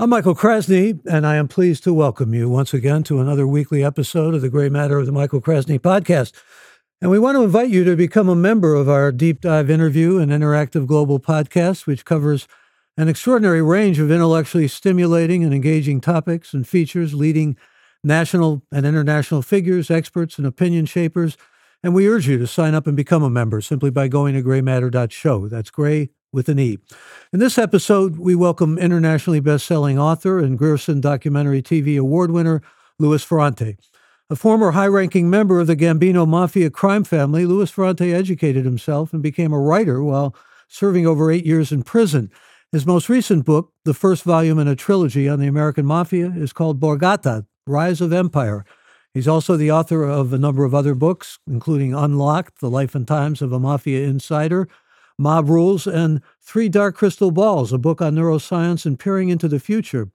I'm Michael Krasny, and I am pleased to welcome you once again to another weekly episode of the Gray Matter of the Michael Krasny podcast. And we want to invite you to become a member of our deep dive interview and interactive global podcast, which covers an extraordinary range of intellectually stimulating and engaging topics and features leading national and international figures, experts, and opinion shapers. And we urge you to sign up and become a member simply by going to graymatter.show. That's gray with an E. In this episode, we welcome internationally best-selling author and Grierson Documentary TV Award winner Louis Ferrante. A former high-ranking member of the Gambino Mafia crime family, Louis Ferrante educated himself and became a writer while serving over eight years in prison. His most recent book, the first volume in a trilogy on the American Mafia, is called Borgata, Rise of Empire. He's also the author of a number of other books, including Unlocked, The Life and Times of a Mafia Insider, Mob Rules, and Three Dark Crystal Balls, a book on neuroscience and peering into the future.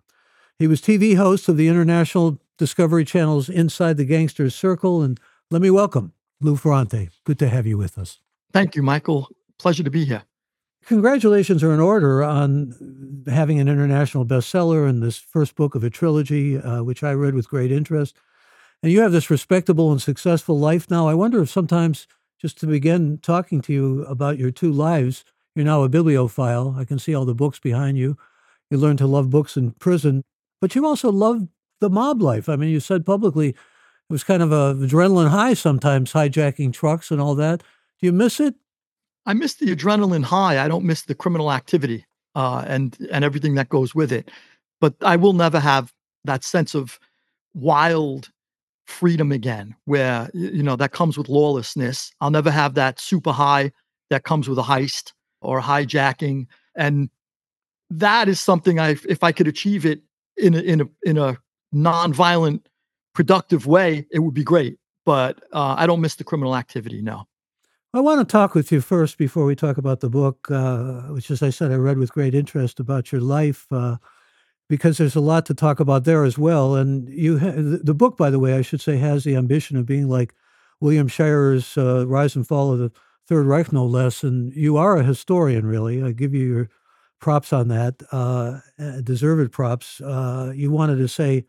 He was TV host of the international Discovery Channel's Inside the Gangsters Circle. And let me welcome Lou Ferrante. Good to have you with us. Thank you, Michael. Pleasure to be here. Congratulations are in order on having an international bestseller and this first book of a trilogy, uh, which I read with great interest. And you have this respectable and successful life now. I wonder if sometimes just to begin talking to you about your two lives. You're now a bibliophile. I can see all the books behind you. You learned to love books in prison, but you also loved the mob life. I mean, you said publicly it was kind of a adrenaline high sometimes, hijacking trucks and all that. Do you miss it? I miss the adrenaline high. I don't miss the criminal activity uh, and and everything that goes with it. But I will never have that sense of wild freedom again where you know that comes with lawlessness. I'll never have that super high that comes with a heist or hijacking. And that is something i if i could achieve it in a in a in a non-violent productive way it would be great. But uh, i don't miss the criminal activity no. I want to talk with you first before we talk about the book, uh, which, as I said, I read with great interest about your life. Uh, because there's a lot to talk about there as well. And you, ha- the book, by the way, I should say, has the ambition of being like William Shirer's uh, Rise and Fall of the Third Reich, no less. And you are a historian, really. I give you your props on that, uh, deserved props. Uh, you wanted to say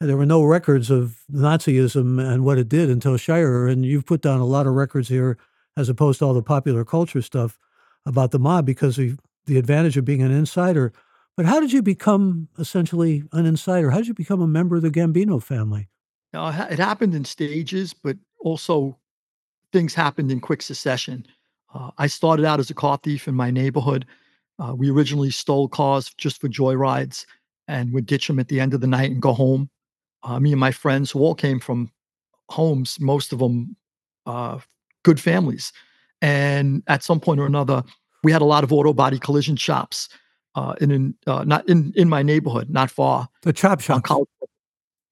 there were no records of Nazism and what it did until Shirer, and you've put down a lot of records here, as opposed to all the popular culture stuff about the mob, because of the advantage of being an insider. But how did you become essentially an insider? How did you become a member of the Gambino family? Uh, it happened in stages, but also things happened in quick succession. Uh, I started out as a car thief in my neighborhood. Uh, we originally stole cars just for joyrides and would ditch them at the end of the night and go home. Uh, me and my friends, who all came from homes, most of them uh, good families. And at some point or another, we had a lot of auto body collision shops uh, in, in uh, not in in my neighborhood, not far. The chop shop.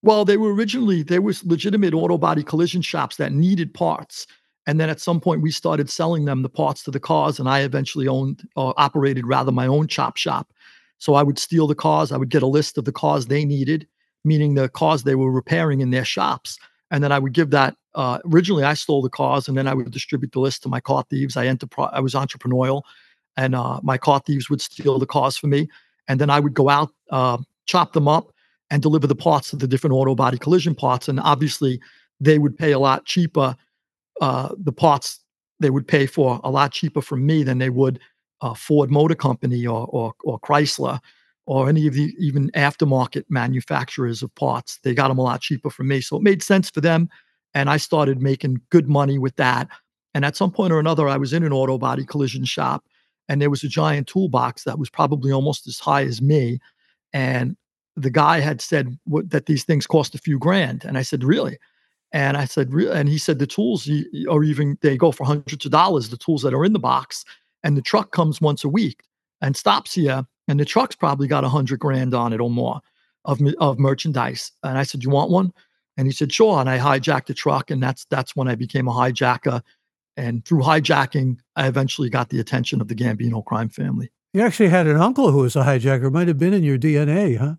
Well, they were originally there was legitimate auto body collision shops that needed parts, and then at some point we started selling them the parts to the cars, and I eventually owned or operated rather my own chop shop. So I would steal the cars. I would get a list of the cars they needed, meaning the cars they were repairing in their shops, and then I would give that. Uh, originally, I stole the cars, and then I would distribute the list to my car thieves. I enterprise. I was entrepreneurial and uh, my car thieves would steal the cars for me, and then I would go out, uh, chop them up, and deliver the parts of the different auto body collision parts. And obviously, they would pay a lot cheaper. Uh, the parts they would pay for a lot cheaper from me than they would uh, Ford Motor Company or, or or Chrysler or any of the even aftermarket manufacturers of parts. They got them a lot cheaper from me, so it made sense for them. And I started making good money with that. And at some point or another, I was in an auto body collision shop and there was a giant toolbox that was probably almost as high as me and the guy had said that these things cost a few grand and i said really? And i said really and he said the tools are even they go for hundreds of dollars the tools that are in the box and the truck comes once a week and stops here and the truck's probably got a hundred grand on it or more of, of merchandise. And i said you want one? And he said sure. And i hijacked the truck and that's that's when i became a hijacker and through hijacking, I eventually got the attention of the Gambino crime family. You actually had an uncle who was a hijacker. Might have been in your DNA, huh?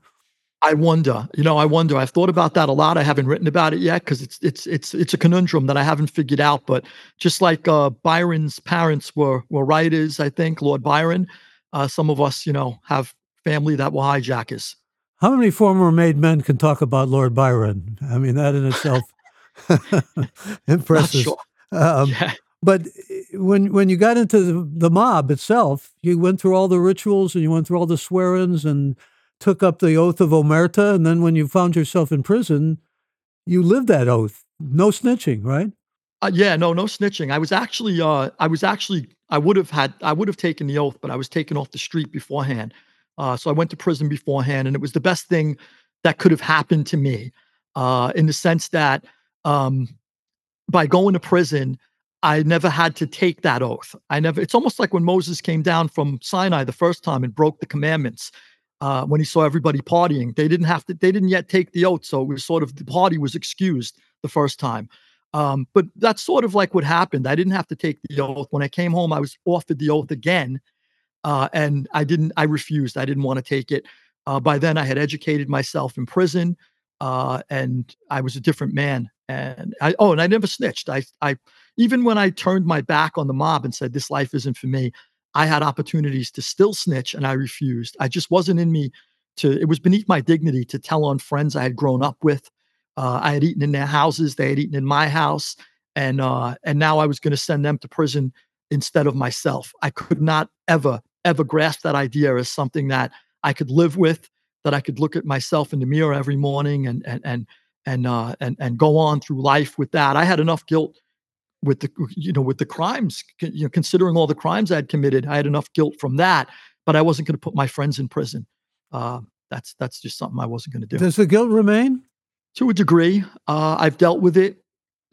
I wonder. You know, I wonder. I've thought about that a lot. I haven't written about it yet because it's it's it's it's a conundrum that I haven't figured out. But just like uh, Byron's parents were were writers, I think Lord Byron. Uh, some of us, you know, have family that were hijackers. How many former made men can talk about Lord Byron? I mean, that in itself impresses. Sure. Um, yeah. But eh, when when you got into the, the, mob itself, you went through all the rituals and you went through all the swear-ins and took up the oath of omerta. And then when you found yourself in prison, you lived that oath. No snitching, right? Uh, yeah, no, no snitching. I was actually, uh, I was actually, I would have had, I would have taken the oath, but I was taken off the street beforehand. Uh, so I went to prison beforehand, and it was the best thing that could have happened to me, uh, in the sense that um, by going to prison, I never had to take that oath. I never. It's almost like when Moses came down from Sinai the first time and broke the commandments. Uh, when he saw everybody partying, they didn't have to. They didn't yet take the oath, so it was sort of the party was excused the first time. Um, but that's sort of like what happened. I didn't have to take the oath. When I came home, I was offered the oath again uh, and I didn't. I refused. I didn't want to take it. Uh, by then, I had educated myself in prison, uh, and I was a different man. And I oh, and I never snitched. I I even when I turned my back on the mob and said this life isn't for me, I had opportunities to still snitch, and I refused. I just wasn't in me to. It was beneath my dignity to tell on friends I had grown up with. Uh, I had eaten in their houses. They had eaten in my house, and uh, and now I was going to send them to prison instead of myself. I could not ever ever grasp that idea as something that I could live with, that I could look at myself in the mirror every morning and and and and uh, and and go on through life with that. I had enough guilt with the you know with the crimes, you know, considering all the crimes i had committed. I had enough guilt from that, but I wasn't going to put my friends in prison. Uh, that's that's just something I wasn't going to do. Does the guilt remain? To a degree, uh, I've dealt with it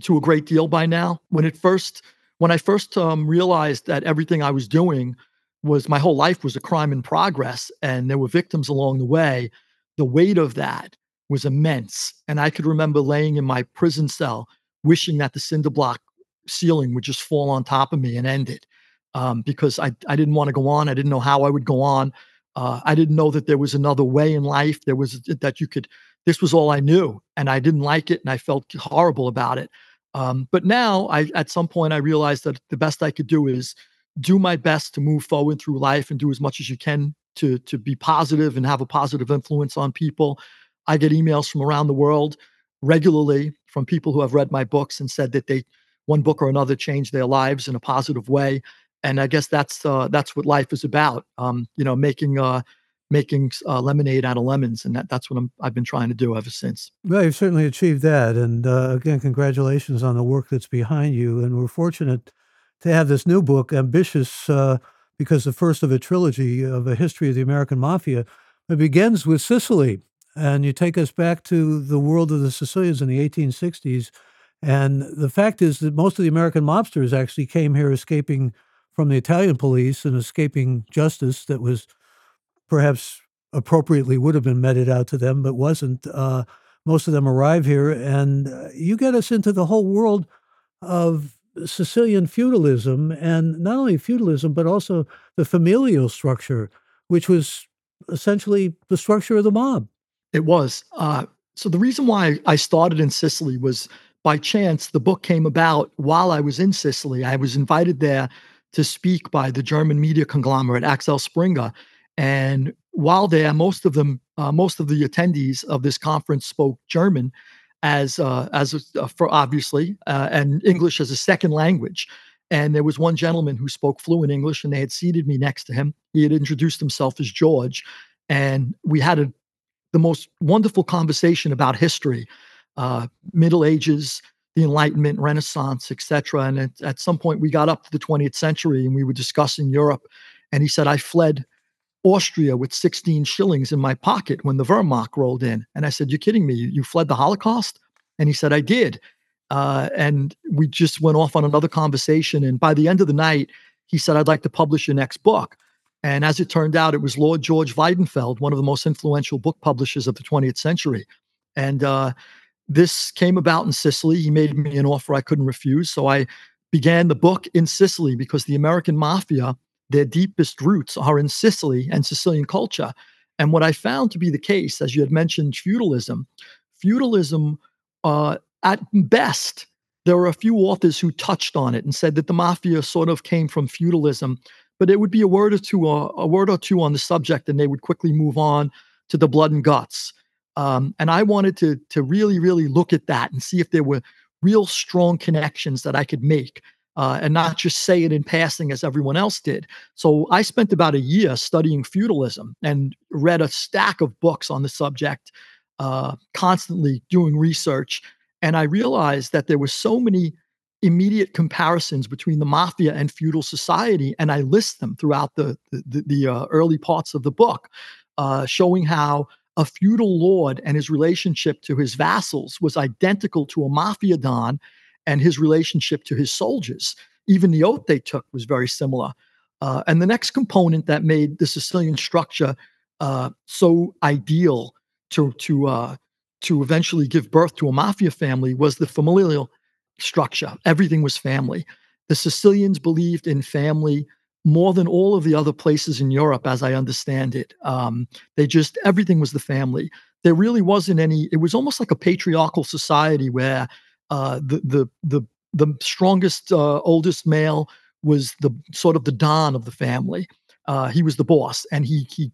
to a great deal by now. When it first, when I first um, realized that everything I was doing was my whole life was a crime in progress and there were victims along the way the weight of that was immense and i could remember laying in my prison cell wishing that the cinder block ceiling would just fall on top of me and end it um, because I, I didn't want to go on i didn't know how i would go on uh, i didn't know that there was another way in life there was that you could this was all i knew and i didn't like it and i felt horrible about it um, but now i at some point i realized that the best i could do is do my best to move forward through life and do as much as you can to to be positive and have a positive influence on people. I get emails from around the world regularly from people who have read my books and said that they one book or another changed their lives in a positive way. And I guess that's uh, that's what life is about. Um, you know, making uh, making uh, lemonade out of lemons, and that, that's what I'm, I've been trying to do ever since. Well, you've certainly achieved that, and uh, again, congratulations on the work that's behind you. And we're fortunate to have this new book, ambitious uh, because the first of a trilogy of a history of the American mafia. It begins with Sicily, and you take us back to the world of the Sicilians in the 1860s. And the fact is that most of the American mobsters actually came here escaping from the Italian police and escaping justice that was perhaps appropriately would have been meted out to them, but wasn't. Uh, most of them arrive here, and uh, you get us into the whole world of Sicilian feudalism, and not only feudalism, but also the familial structure, which was essentially the structure of the mob. It was. Uh, so the reason why I started in Sicily was by chance. The book came about while I was in Sicily. I was invited there to speak by the German media conglomerate Axel Springer, and while there, most of them, uh, most of the attendees of this conference spoke German, as uh, as uh, for obviously uh, and English as a second language. And there was one gentleman who spoke fluent English, and they had seated me next to him. He had introduced himself as George, and we had a, the most wonderful conversation about history, uh, Middle Ages, the Enlightenment, Renaissance, etc. And at, at some point, we got up to the 20th century, and we were discussing Europe. And he said, "I fled Austria with 16 shillings in my pocket when the Wehrmacht rolled in. And I said, You're kidding me. You fled the Holocaust? And he said, I did. Uh, and we just went off on another conversation. And by the end of the night, he said, I'd like to publish your next book. And as it turned out, it was Lord George Weidenfeld, one of the most influential book publishers of the 20th century. And uh, this came about in Sicily. He made me an offer I couldn't refuse. So I began the book in Sicily because the American mafia their deepest roots are in Sicily and Sicilian culture. And what I found to be the case, as you had mentioned, feudalism, feudalism, uh, at best, there were a few authors who touched on it and said that the mafia sort of came from feudalism, but it would be a word or two, uh, a word or two on the subject, and they would quickly move on to the blood and guts. Um, and I wanted to to really, really look at that and see if there were real strong connections that I could make uh, and not just say it in passing as everyone else did. So I spent about a year studying feudalism and read a stack of books on the subject, uh, constantly doing research. And I realized that there were so many immediate comparisons between the mafia and feudal society, and I list them throughout the the, the uh, early parts of the book, uh, showing how a feudal lord and his relationship to his vassals was identical to a mafia don and his relationship to his soldiers. Even the oath they took was very similar. Uh, and the next component that made the Sicilian structure uh, so ideal to to uh, to eventually give birth to a mafia family was the familial structure. Everything was family. The Sicilians believed in family more than all of the other places in Europe, as I understand it. Um, they just everything was the family. There really wasn't any. It was almost like a patriarchal society where uh, the the the the strongest uh, oldest male was the sort of the don of the family. Uh, he was the boss, and he he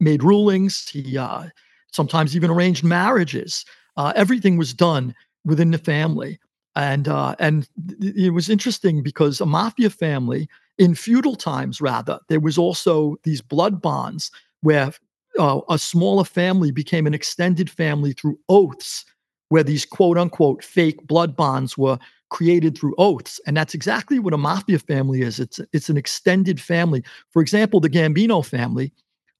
made rulings. He uh, sometimes even arranged marriages. Uh, everything was done within the family, and uh, and it was interesting because a mafia family in feudal times, rather, there was also these blood bonds where uh, a smaller family became an extended family through oaths where these quote unquote fake blood bonds were created through oaths. And that's exactly what a mafia family is. It's it's an extended family. For example, the Gambino family,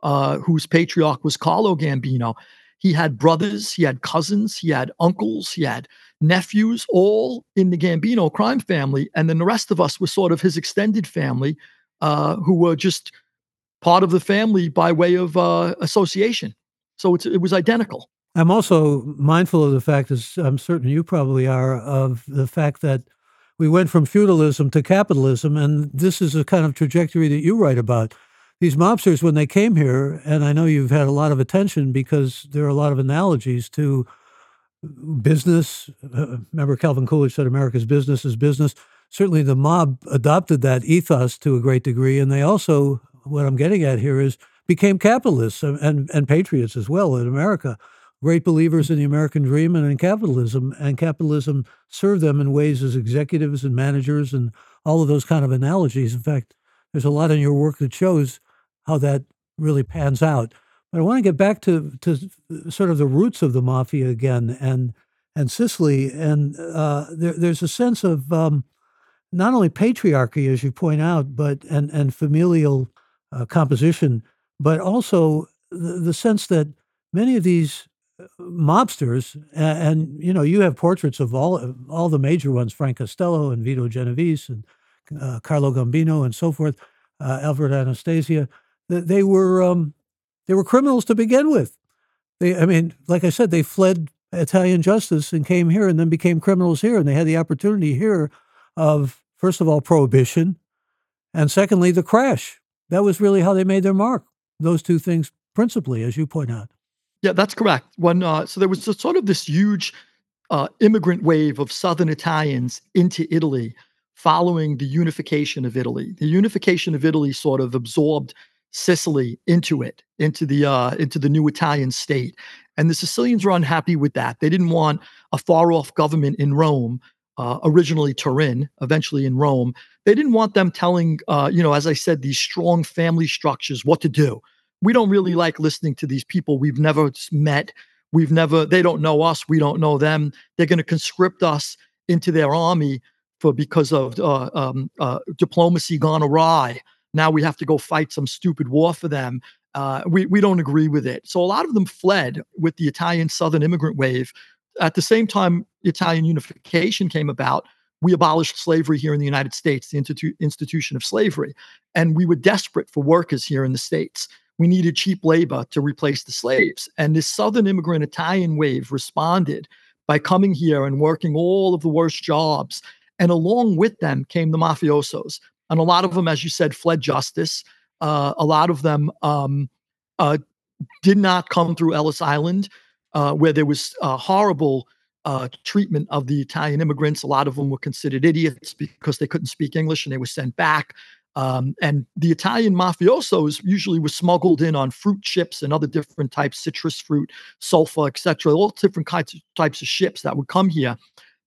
uh, whose patriarch was Carlo Gambino, he had brothers, he had cousins, he had uncles, he had nephews, all in the Gambino crime family. And then the rest of us were sort of his extended family, uh, who were just part of the family by way of uh, association. So it was identical. I'm also mindful of the fact, as I'm certain you probably are, of the fact that we went from feudalism to capitalism, and this is a kind of trajectory that you write about. These mobsters, when they came here, and I know you've had a lot of attention because there are a lot of analogies to business. Uh, remember, Calvin Coolidge said America's business is business. Certainly, the mob adopted that ethos to a great degree, and they also, what I'm getting at here is, became capitalists and, and, and patriots as well in America great believers in the American dream and in capitalism, and capitalism served them in ways as executives and managers and all of those kind of analogies. In fact, there's a lot in your work that shows how that really pans out. But I want to get back to to sort of the roots of the mafia again and and Sicily, and uh, there, there's a sense of um, not only patriarchy, as you point out, but and and familial uh, composition, but also the, the sense that many of these mobsters, and, and, you know, you have portraits of all all the major ones: Frank Costello and Vito Genovese and uh, Carlo Gambino and so forth, uh, Alfred Anastasia. They were um, they were criminals to begin with. They, I mean, like I said, they fled Italian justice and came here, and then became criminals here, and they had the opportunity here of first of all prohibition, and secondly the crash. That was really how they made their mark. Those two things principally, as you point out. Yeah, that's correct. When uh, so there was a, sort of this huge uh, immigrant wave of Southern Italians into Italy following the unification of Italy. The unification of Italy sort of absorbed Sicily into it, into the uh, into the new Italian state, and the Sicilians were unhappy with that. They didn't want a far off government in Rome. Uh, originally Turin, eventually in Rome. They didn't want them telling, uh, you know, as I said, these strong family structures what to do we don't really like listening to these people we've never met. We've never, they don't know us. We don't know them. They're going to conscript us into their army for because of uh, um, uh, diplomacy gone awry. Now we have to go fight some stupid war for them. Uh, we, we don't agree with it. So a lot of them fled with the Italian Southern immigrant wave. At the same time, Italian unification came about. We abolished slavery here in the United States, the institu- institution of slavery. And we were desperate for workers here in the States we needed cheap labor to replace the slaves. And this Southern immigrant Italian wave responded by coming here and working all of the worst jobs. And along with them came the mafiosos. And a lot of them, as you said, fled justice. Uh, a lot of them um, uh, did not come through Ellis Island, uh, where there was horrible uh, treatment of the Italian immigrants. A lot of them were considered idiots because they couldn't speak English and they were sent back. Um, and the Italian mafiosos usually were smuggled in on fruit ships and other different types, citrus fruit, sulfur, etc. All different kinds of types of ships that would come here.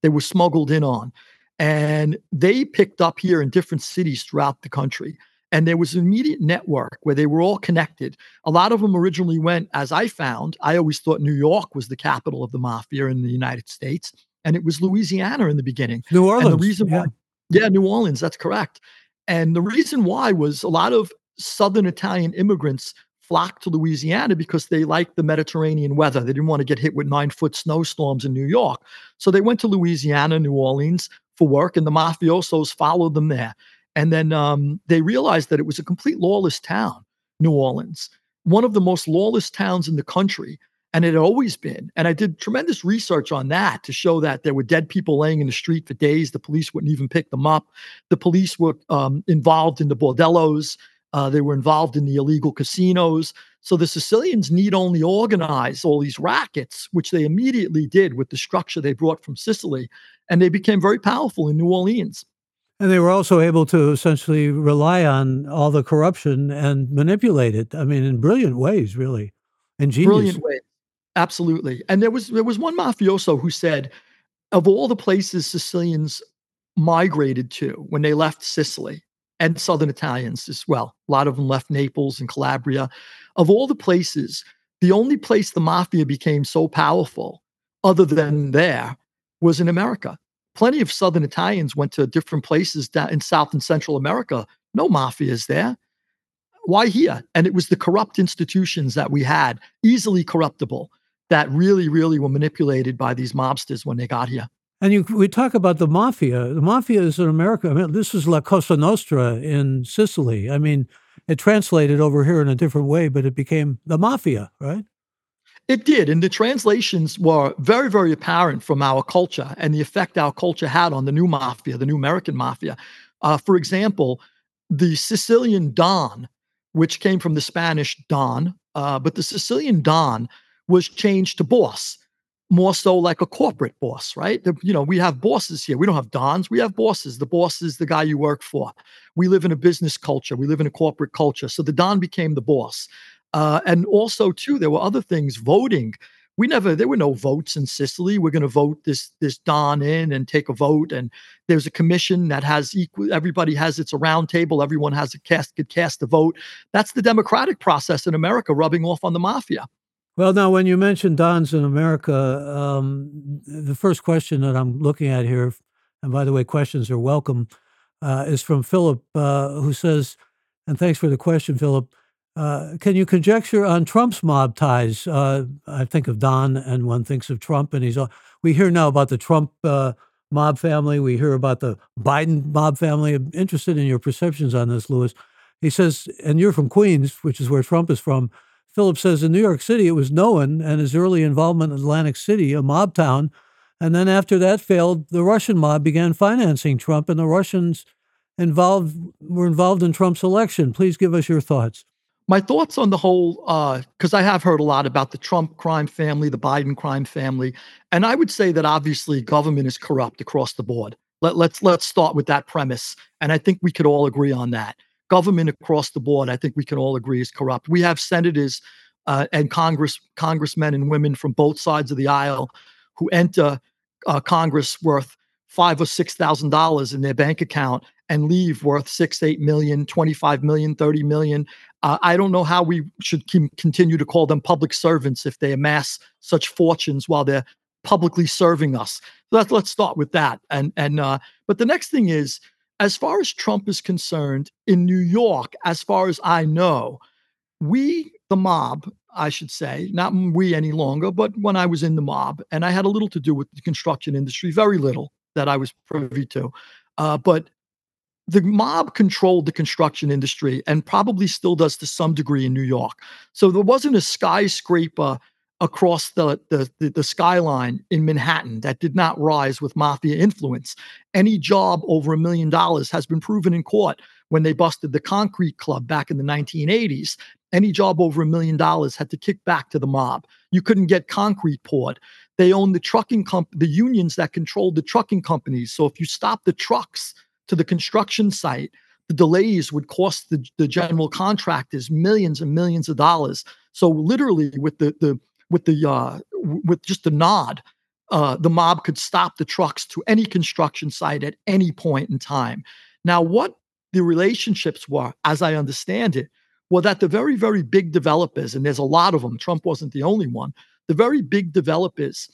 They were smuggled in on, and they picked up here in different cities throughout the country. And there was an immediate network where they were all connected. A lot of them originally went, as I found, I always thought New York was the capital of the mafia in the United States, and it was Louisiana in the beginning. New Orleans. And the reason yeah. why, yeah, New Orleans, that's correct. And the reason why was a lot of Southern Italian immigrants flocked to Louisiana because they liked the Mediterranean weather. They didn't want to get hit with nine foot snowstorms in New York. So they went to Louisiana, New Orleans for work, and the mafiosos followed them there. And then um, they realized that it was a complete lawless town, New Orleans, one of the most lawless towns in the country. And it had always been. And I did tremendous research on that to show that there were dead people laying in the street for days. The police wouldn't even pick them up. The police were um, involved in the bordellos. Uh, they were involved in the illegal casinos. So the Sicilians need only organize all these rackets, which they immediately did with the structure they brought from Sicily. And they became very powerful in New Orleans. And they were also able to essentially rely on all the corruption and manipulate it. I mean, in brilliant ways, really. Ingenious. Brilliant ways. Absolutely. And there was there was one mafioso who said, of all the places Sicilians migrated to when they left Sicily, and Southern Italians as well, a lot of them left Naples and Calabria. Of all the places, the only place the mafia became so powerful, other than there, was in America. Plenty of Southern Italians went to different places down in South and Central America. No mafias there. Why here? And it was the corrupt institutions that we had, easily corruptible, that really, really were manipulated by these mobsters when they got here. And you, we talk about the mafia. The mafia is in America. I mean, this is La Cosa Nostra in Sicily. I mean, it translated over here in a different way, but it became the mafia, right? It did. And the translations were very, very apparent from our culture and the effect our culture had on the new mafia, the new American mafia. Uh, for example, the Sicilian Don, which came from the Spanish Don, uh, but the Sicilian Don was changed to boss, more so like a corporate boss, right? The, you know, we have bosses here. We don't have Dons, we have bosses. The boss is the guy you work for. We live in a business culture, we live in a corporate culture. So the Don became the boss. Uh, and also, too, there were other things. Voting, we never. There were no votes in Sicily. We're going to vote this this Don in and take a vote. And there's a commission that has equal. Everybody has it's a round table. Everyone has a cast could cast a vote. That's the democratic process in America, rubbing off on the mafia. Well, now when you mention Dons in America, um, the first question that I'm looking at here, and by the way, questions are welcome, uh, is from Philip, uh, who says, and thanks for the question, Philip. Uh, can you conjecture on Trump's mob ties? Uh, I think of Don, and one thinks of Trump, and he's. All, we hear now about the Trump uh, mob family. We hear about the Biden mob family. I'm interested in your perceptions on this, Louis. He says, and you're from Queens, which is where Trump is from. Philip says in New York City, it was known, and his early involvement in Atlantic City, a mob town. And then after that failed, the Russian mob began financing Trump, and the Russians involved were involved in Trump's election. Please give us your thoughts my thoughts on the whole because uh, i have heard a lot about the trump crime family the biden crime family and i would say that obviously government is corrupt across the board Let, let's let's start with that premise and i think we could all agree on that government across the board i think we can all agree is corrupt we have senators uh, and congress congressmen and women from both sides of the aisle who enter uh, congress worth five or six thousand dollars in their bank account and leave worth six, eight million, 25 million, 30 million. Uh, I don't know how we should continue to call them public servants if they amass such fortunes while they're publicly serving us. So let's, let's start with that. And and uh, but the next thing is, as far as Trump is concerned, in New York, as far as I know, we the mob, I should say, not we any longer, but when I was in the mob, and I had a little to do with the construction industry, very little that I was privy to. Uh, but the mob controlled the construction industry and probably still does to some degree in New York. So there wasn't a skyscraper across the, the, the, skyline in Manhattan that did not rise with mafia influence. Any job over a million dollars has been proven in court when they busted the concrete club back in the 1980s. Any job over a million dollars had to kick back to the mob. You couldn't get concrete poured. They owned the trucking comp- the unions that controlled the trucking companies. So if you stop the trucks to the construction site, the delays would cost the, the general contractors millions and millions of dollars. So literally, with the the with the uh, with just a nod, uh, the mob could stop the trucks to any construction site at any point in time. Now, what the relationships were, as I understand it, were that the very very big developers, and there's a lot of them. Trump wasn't the only one. The very big developers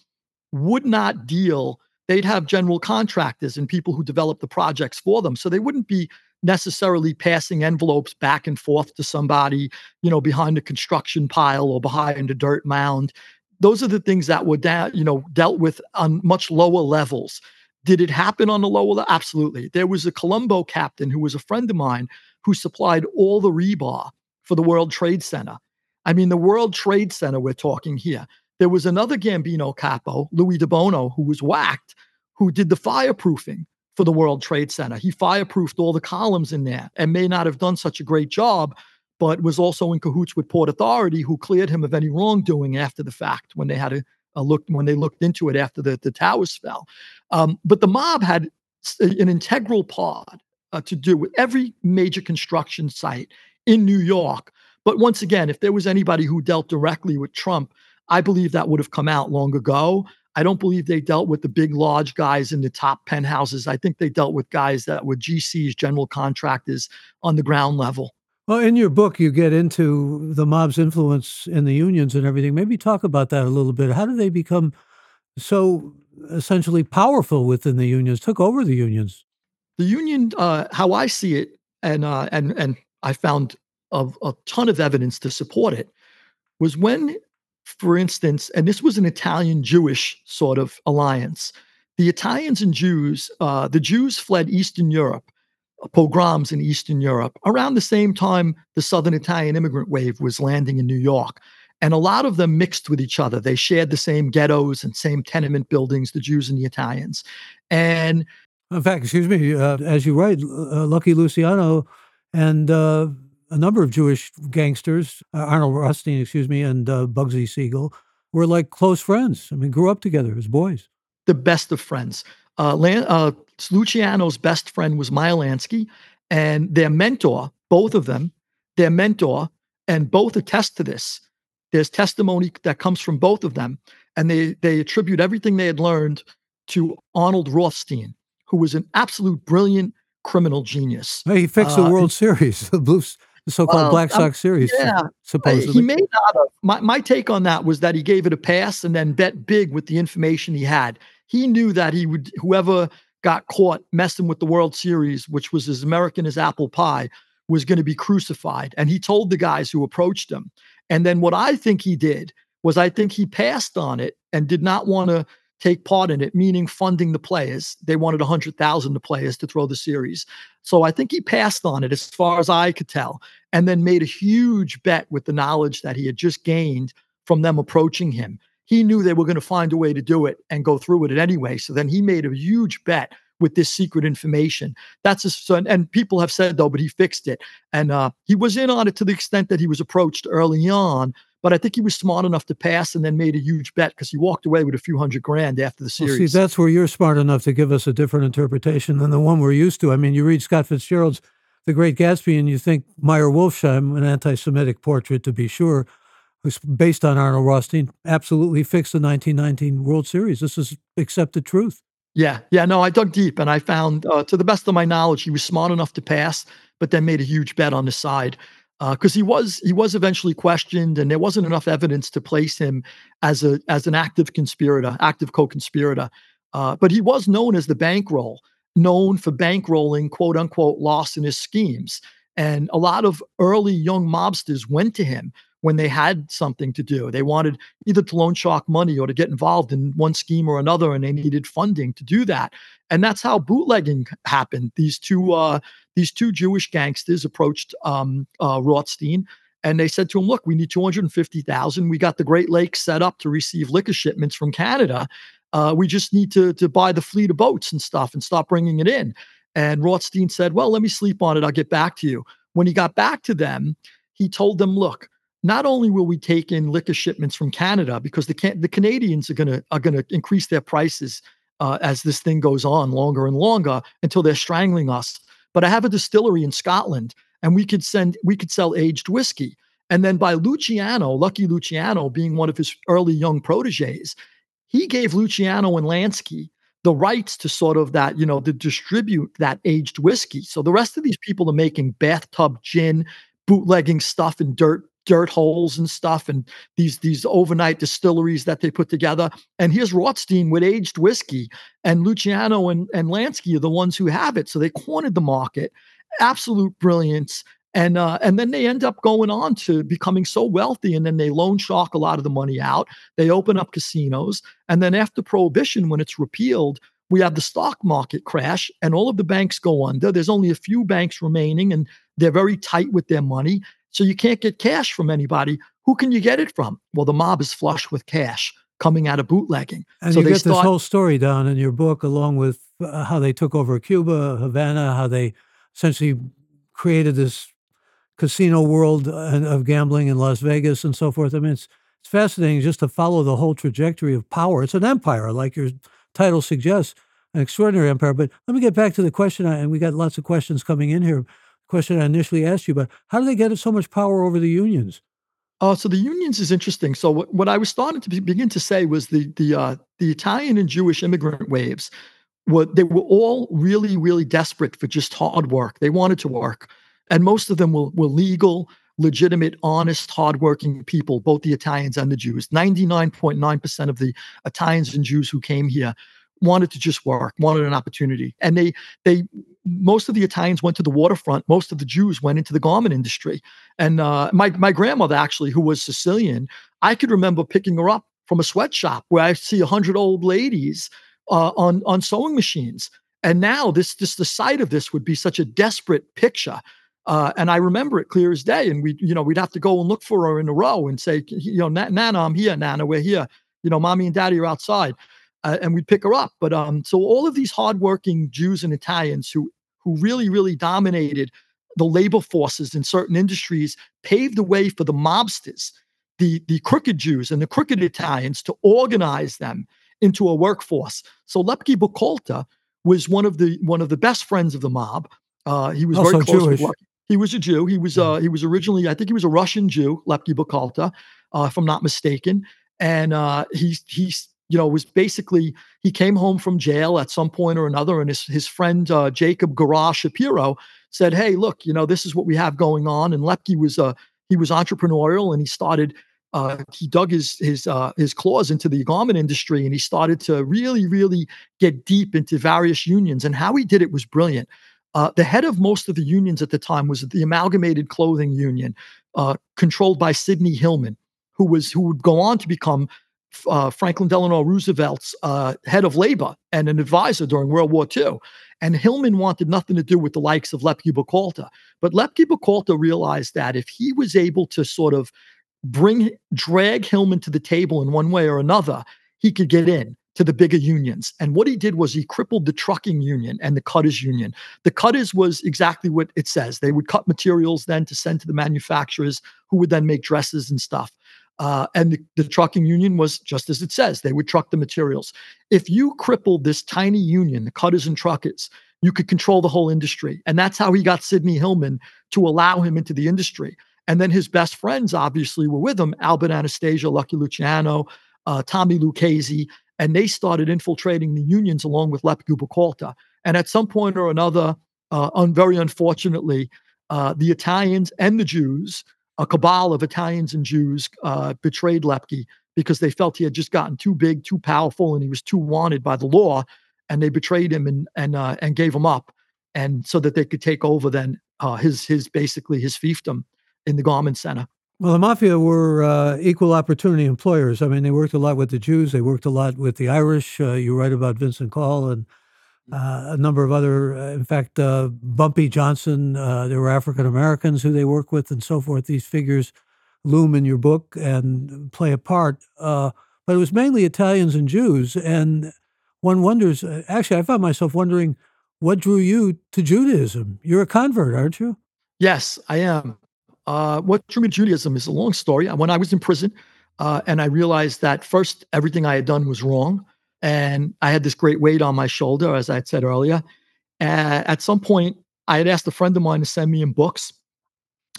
would not deal they'd have general contractors and people who develop the projects for them. So they wouldn't be necessarily passing envelopes back and forth to somebody, you know, behind a construction pile or behind a dirt mound. Those are the things that were da- you know dealt with on much lower levels. Did it happen on the lower level? Absolutely. There was a Colombo captain who was a friend of mine who supplied all the rebar for the World Trade Center. I mean, the World Trade Center we're talking here. There was another Gambino capo, Louis DiBono, who was whacked, who did the fireproofing for the World Trade Center. He fireproofed all the columns in there and may not have done such a great job, but was also in cahoots with Port Authority, who cleared him of any wrongdoing after the fact when they had a, a look when they looked into it after the, the towers fell. Um, but the mob had an integral part uh, to do with every major construction site in New York. But once again, if there was anybody who dealt directly with Trump, I believe that would have come out long ago. I don't believe they dealt with the big lodge guys in the top penthouses. I think they dealt with guys that were GCs, general contractors on the ground level. Well, in your book, you get into the mob's influence in the unions and everything. Maybe talk about that a little bit. How did they become so essentially powerful within the unions, took over the unions? The union, uh, how I see it, and uh, and and I found a, a ton of evidence to support it, was when for instance, and this was an Italian Jewish sort of alliance. The Italians and Jews, uh, the Jews fled Eastern Europe, uh, pogroms in Eastern Europe, around the same time the Southern Italian immigrant wave was landing in New York. And a lot of them mixed with each other. They shared the same ghettos and same tenement buildings, the Jews and the Italians. And in fact, excuse me, uh, as you write, uh, Lucky Luciano and uh, a number of Jewish gangsters, uh, Arnold Rothstein, excuse me, and uh, Bugsy Siegel, were like close friends. I mean, grew up together as boys. The best of friends. Uh, Lan- uh, Luciano's best friend was Meyer Lansky, and their mentor, both of them, their mentor, and both attest to this. There's testimony that comes from both of them, and they they attribute everything they had learned to Arnold Rothstein, who was an absolute brilliant criminal genius. He fixed the uh, World Series, the Blues the so-called well, Black Sox series. Yeah, supposedly he may not have. My my take on that was that he gave it a pass and then bet big with the information he had. He knew that he would whoever got caught messing with the World Series, which was as American as apple pie, was going to be crucified. And he told the guys who approached him. And then what I think he did was I think he passed on it and did not want to take part in it, meaning funding the players. They wanted 100,000 the players to throw the series. So I think he passed on it as far as I could tell, and then made a huge bet with the knowledge that he had just gained from them approaching him. He knew they were going to find a way to do it and go through with it anyway. So then he made a huge bet with this secret information. That's a, so, and people have said though, but he fixed it, and uh, he was in on it to the extent that he was approached early on but I think he was smart enough to pass and then made a huge bet because he walked away with a few hundred grand after the series. Well, see, that's where you're smart enough to give us a different interpretation than the one we're used to. I mean, you read Scott Fitzgerald's The Great Gatsby and you think Meyer Wolfshiem, an anti Semitic portrait to be sure, who's based on Arnold Rothstein, absolutely fixed the 1919 World Series. This is accepted truth. Yeah, yeah, no, I dug deep and I found, uh, to the best of my knowledge, he was smart enough to pass, but then made a huge bet on the side because uh, he was he was eventually questioned, and there wasn't enough evidence to place him as a as an active conspirator, active co-conspirator. Uh, but he was known as the bankroll, known for bankrolling quote unquote larcenous schemes. And a lot of early young mobsters went to him when they had something to do. They wanted either to loan shark money or to get involved in one scheme or another, and they needed funding to do that. And that's how bootlegging happened. These two uh, these two Jewish gangsters approached um, uh, Rothstein and they said to him, "Look, we need two hundred and fifty thousand. We got the Great Lakes set up to receive liquor shipments from Canada. Uh, we just need to to buy the fleet of boats and stuff and stop bringing it in." And Rothstein said, "Well, let me sleep on it. I'll get back to you." When he got back to them, he told them, "Look, not only will we take in liquor shipments from Canada because the can- the Canadians are gonna are gonna increase their prices uh, as this thing goes on longer and longer until they're strangling us, but I have a distillery in Scotland and we could send we could sell aged whiskey. And then by Luciano, Lucky Luciano being one of his early young proteges, he gave Luciano and Lansky the rights to sort of that, you know, to distribute that aged whiskey. So the rest of these people are making bathtub gin, bootlegging stuff in dirt dirt holes and stuff and these these overnight distilleries that they put together. And here's rothstein with aged whiskey and luciano and, and lansky are the ones who have it. So they cornered the market. Absolute brilliance. And uh, and then they end up going on to becoming so wealthy and then they loan shark a lot of the money out. They open up casinos. And then after prohibition when it's repealed we have the stock market crash and all of the banks go under. There's only a few banks remaining and they're very tight with their money so you can't get cash from anybody. Who can you get it from? Well, the mob is flush with cash coming out of bootlegging. And so you they get start, this whole story down in your book, along with uh, how they took over Cuba, Havana, how they essentially created this casino world uh, of gambling in Las Vegas and so forth. I mean, it's it's fascinating just to follow the whole trajectory of power. It's an empire, like your title suggests, an extraordinary empire. But let me get back to the question, and we got lots of questions coming in here question I initially asked you, about. how do they get so much power over the unions? Oh, so the unions is interesting. So what, what I was starting to be, begin to say was the the uh, the Italian and Jewish immigrant waves, were they were all really really desperate for just hard work. They wanted to work, and most of them were were legal, legitimate, honest, hardworking people. Both the Italians and the Jews. Ninety nine point nine percent of the Italians and Jews who came here wanted to just work, wanted an opportunity. And they they most of the Italians went to the waterfront. Most of the Jews went into the garment industry. And uh, my my grandmother actually, who was Sicilian, I could remember picking her up from a sweatshop where I see a hundred old ladies uh, on on sewing machines. And now this this the sight of this would be such a desperate picture. Uh, and I remember it clear as day. And we, you know, we'd have to go and look for her in a row and say, you know, Nana, I'm here. Nana, we're here. You know, mommy and daddy are outside uh, and we'd pick her up. But um, so all of these hardworking Jews and Italians who who really really dominated the labor forces in certain industries paved the way for the mobsters, the the crooked Jews and the crooked Italians to organize them into a workforce. So Lepke Buchalter was one of the one of the best friends of the mob. Uh, he was also very close Jewish. with He was a Jew. He was uh, he was originally, I think he was a Russian Jew, Lepke Buchalter, uh, if I'm not mistaken. And uh, he's he's you know, was basically he came home from jail at some point or another, and his his friend uh, Jacob Gurrah Shapiro said, "Hey, look, you know, this is what we have going on." And Lepke was uh, he was entrepreneurial, and he started. Uh, he dug his his uh, his claws into the garment industry, and he started to really, really get deep into various unions. And how he did it was brilliant. Uh, the head of most of the unions at the time was the Amalgamated Clothing Union, uh, controlled by Sidney Hillman, who was who would go on to become uh, Franklin Delano Roosevelt's uh, head of labor and an advisor during World War II. And Hillman wanted nothing to do with the likes of Lepke Buchalter. But Lepke Buchalter realized that if he was able to sort of bring, drag Hillman to the table in one way or another, he could get in to the bigger unions. And what he did was he crippled the trucking union and the cutters union. The cutters was exactly what it says. They would cut materials then to send to the manufacturers who would then make dresses and stuff. Uh, and the, the, trucking union was just as it says they would truck the materials. If you crippled this tiny union, the cutters and truckers, you could control the whole industry. And that's how he got Sidney Hillman to allow him into the industry. And then his best friends obviously were with him Albert Anastasia, Lucky Luciano, uh, Tommy Lucchese, and they started infiltrating the unions along with Buchalter. And at some point or another, uh, un- very unfortunately, uh, the Italians and the Jews a cabal of Italians and Jews uh, betrayed Lepke because they felt he had just gotten too big, too powerful, and he was too wanted by the law, and they betrayed him and and uh, and gave him up, and so that they could take over then uh, his his basically his fiefdom in the garment center. Well, the mafia were uh, equal opportunity employers. I mean, they worked a lot with the Jews. They worked a lot with the Irish. Uh, you write about Vincent Coll and a number of other, uh, in fact, uh, Bumpy Johnson, uh, there were African Americans who they work with and so forth. These figures loom in your book and play a part. Uh, but it was mainly Italians and Jews. And one wonders, uh, actually, I found myself wondering what drew you to Judaism? You're a convert, aren't you? Yes, I am. what drew me to Judaism is a long story. When I was in prison, and I realized that first, everything I had done was wrong and I had this great weight on my shoulder, as I had said earlier. At some point, I had asked a friend of mine to send me in books,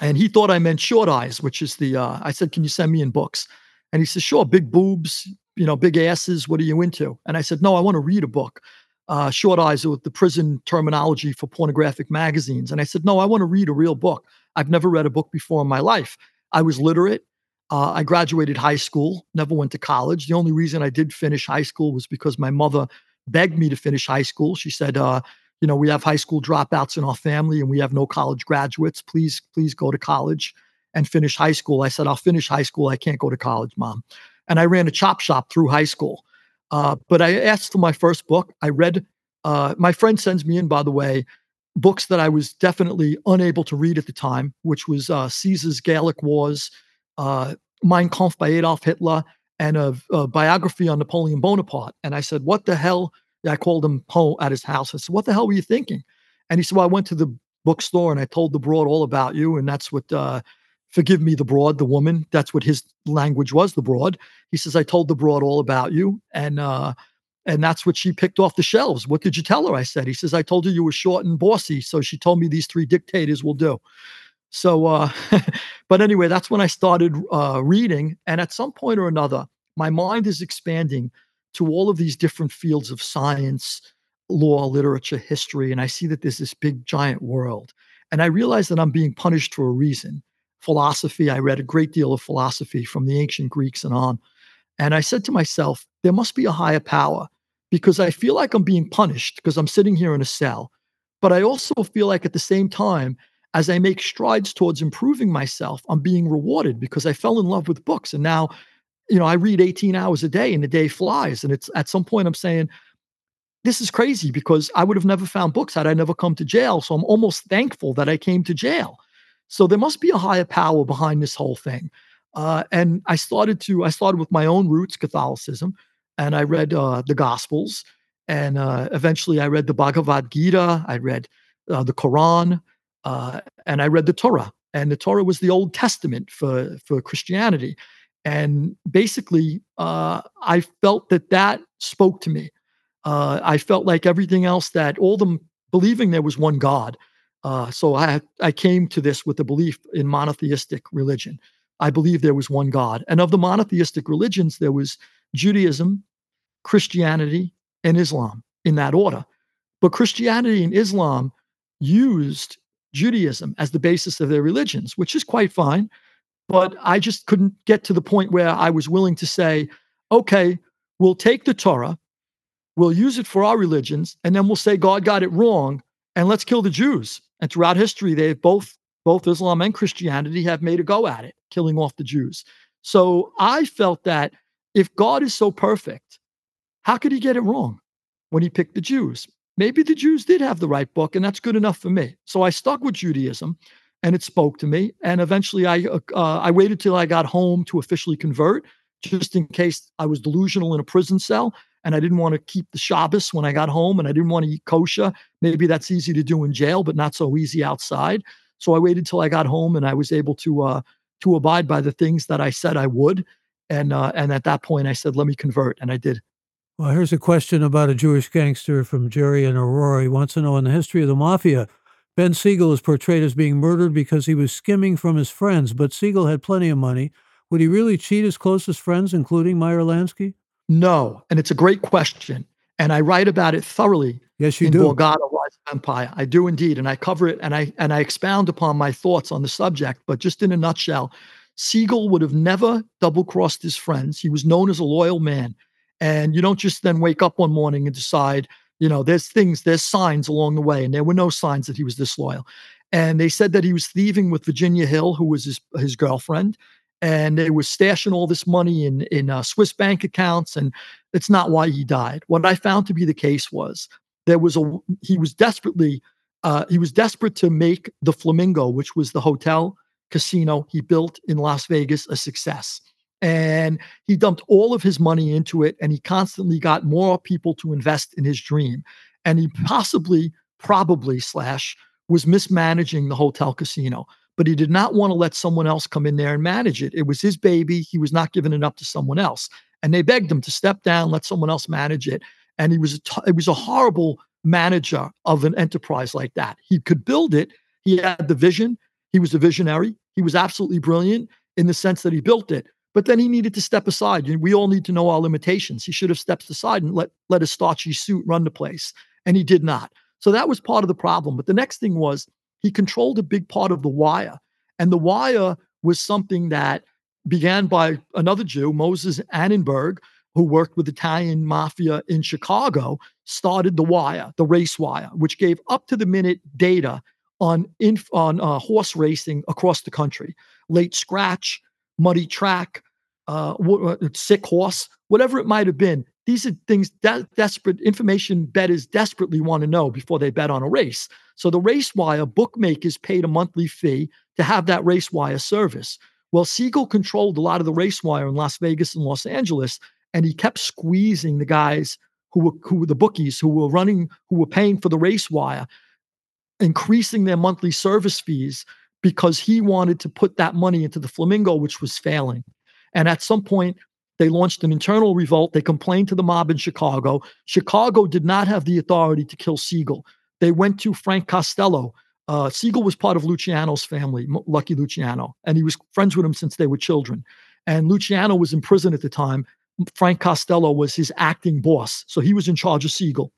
and he thought I meant short eyes, which is the. Uh, I said, "Can you send me in books?" And he said, "Sure, big boobs, you know, big asses. What are you into?" And I said, "No, I want to read a book." Uh, short eyes with the prison terminology for pornographic magazines. And I said, No, I want to read a real book. I've never read a book before in my life. I was literate. Uh, I graduated high school, never went to college. The only reason I did finish high school was because my mother begged me to finish high school. She said, uh, you know, we have high school dropouts in our family and we have no college graduates. Please, please go to college and finish high school. I said, I'll finish high school. I can't go to college, mom. And I ran a chop shop through high school. Uh, but I asked for my first book. I read, uh, my friend sends me in, by the way, books that I was definitely unable to read at the time, which was uh, Caesar's Gallic Wars, uh, Mein Kampf by Adolf Hitler, and a, a, biography on Napoleon Bonaparte. And I said, What the hell? I called him Poe at his house. I said, What the hell were you thinking? And he said, Well, I went to the bookstore and I told the broad all about you. And that's what, uh, forgive me, the broad, the woman, that's what his language was, the broad. He says, I told the broad all about you. And, uh, and that's what she picked off the shelves. What did you tell her? I said. He says, I told her you were short and bossy. So she told me these three dictators will do. So, uh, but anyway, that's when I started uh, reading. And at some point or another, my mind is expanding to all of these different fields of science, law, literature, history. And I see that there's this big, giant world. And I realize that I'm being punished for a reason. Philosophy, I read a great deal of philosophy from the ancient Greeks and on. And I said to myself, there must be a higher power because I feel like I'm being punished because I'm sitting here in a cell. But I also feel like at the same time, as I make strides towards improving myself, I'm being rewarded because I fell in love with books. And now, you know, I read 18 hours a day and the day flies. And it's at some point I'm saying, this is crazy because I would have never found books had I never come to jail. So I'm almost thankful that I came to jail. So there must be a higher power behind this whole thing. Uh, and I started to, I started with my own roots, Catholicism, and I read uh, the Gospels. And uh, eventually I read the Bhagavad Gita, I read uh, the Quran, uh, and I read the Torah. And the Torah was the Old Testament for, for Christianity. And basically, uh, I felt that that spoke to me. I felt like everything else that all them believing there was one God. so I, I came to this with the belief in monotheistic religion. I believe there was one God. And of the monotheistic religions, there was Judaism, Christianity, and Islam in that order. But Christianity and Islam used Judaism as the basis of their religions, which is quite fine. But I just couldn't get to the point where I was willing to say, okay, we'll take the Torah, we'll use it for our religions, and then we'll say God got it wrong, and let's kill the Jews. And throughout history, they've both both Islam and Christianity have made a go at it, killing off the Jews. So I felt that if God is so perfect, how could he get it wrong when he picked the Jews? Maybe the Jews did have the right book, and that's good enough for me. So I stuck with Judaism, and it spoke to me. And eventually, I uh, uh I waited till I got home to officially convert, just in case I was delusional in a prison cell and I didn't want to keep the Shabbos when I got home, and I didn't want to eat kosher. Maybe that's easy to do in jail, but not so easy outside. So I waited till I got home and I was able to uh, to abide by the things that I said I would. And uh, and at that point, I said, "Let me convert," and I did. Well, here's a question about a Jewish gangster from Jerry and Aurora. He wants to know in the history of the mafia, Ben Siegel is portrayed as being murdered because he was skimming from his friends, but Siegel had plenty of money. Would he really cheat his closest friends, including Meyer Lansky? No, and it's a great question, and I write about it thoroughly. Yes, you in do. Borgata, empire. I do indeed, and I cover it and I and I expound upon my thoughts on the subject. But just in a nutshell, Siegel would have never double crossed his friends. He was known as a loyal man, and you don't just then wake up one morning and decide, you know, there's things, there's signs along the way, and there were no signs that he was disloyal. And they said that he was thieving with Virginia Hill, who was his his girlfriend, and they was stashing all this money in in uh, Swiss bank accounts, and it's not why he died. What I found to be the case was there was a he was desperately uh, he was desperate to make the Flamingo, which was the hotel casino he built in Las Vegas, a success. And he dumped all of his money into it, and he constantly got more people to invest in his dream. And he possibly, probably slash was mismanaging the hotel casino, but he did not want to let someone else come in there and manage it. It was his baby. He was not giving it up to someone else. And they begged him to step down, let someone else manage it and he was a t- it was a horrible manager of an enterprise like that. He could build it. He had the vision. He was a visionary. He was absolutely brilliant in the sense that he built it. But then he needed to step aside. We all need to know our limitations. He should have stepped aside and let, let his starchy suit run the place. And he did not. So that was part of the problem. But the next thing was he controlled a big part of the wire. And the wire was something that began by another Jew, Moses Annenberg, who worked with Italian mafia in Chicago, started the wire, the race wire, which gave up to the minute data on inf- on uh, horse racing across the country, late scratch, muddy track, uh, uh, sick horse, whatever it might have been. These are things de- desperate information bettors desperately want to know before they bet on a race. So the race wire bookmakers paid a monthly fee to have that race wire service. Well, Siegel controlled a lot of the race wire in Las Vegas and Los Angeles, and he kept squeezing the guys who were who were the bookies who were running who were paying for the race wire increasing their monthly service fees because he wanted to put that money into the flamingo which was failing. And at some point they launched an internal revolt. They complained to the mob in chicago. Chicago did not have the authority to kill siegel. They went to frank costello. Uh, siegel was part of luciano's family lucky luciano and he was friends with him since they were children. And luciano was in prison at the time. Frank Costello was his acting boss. So he was in charge of Siegel.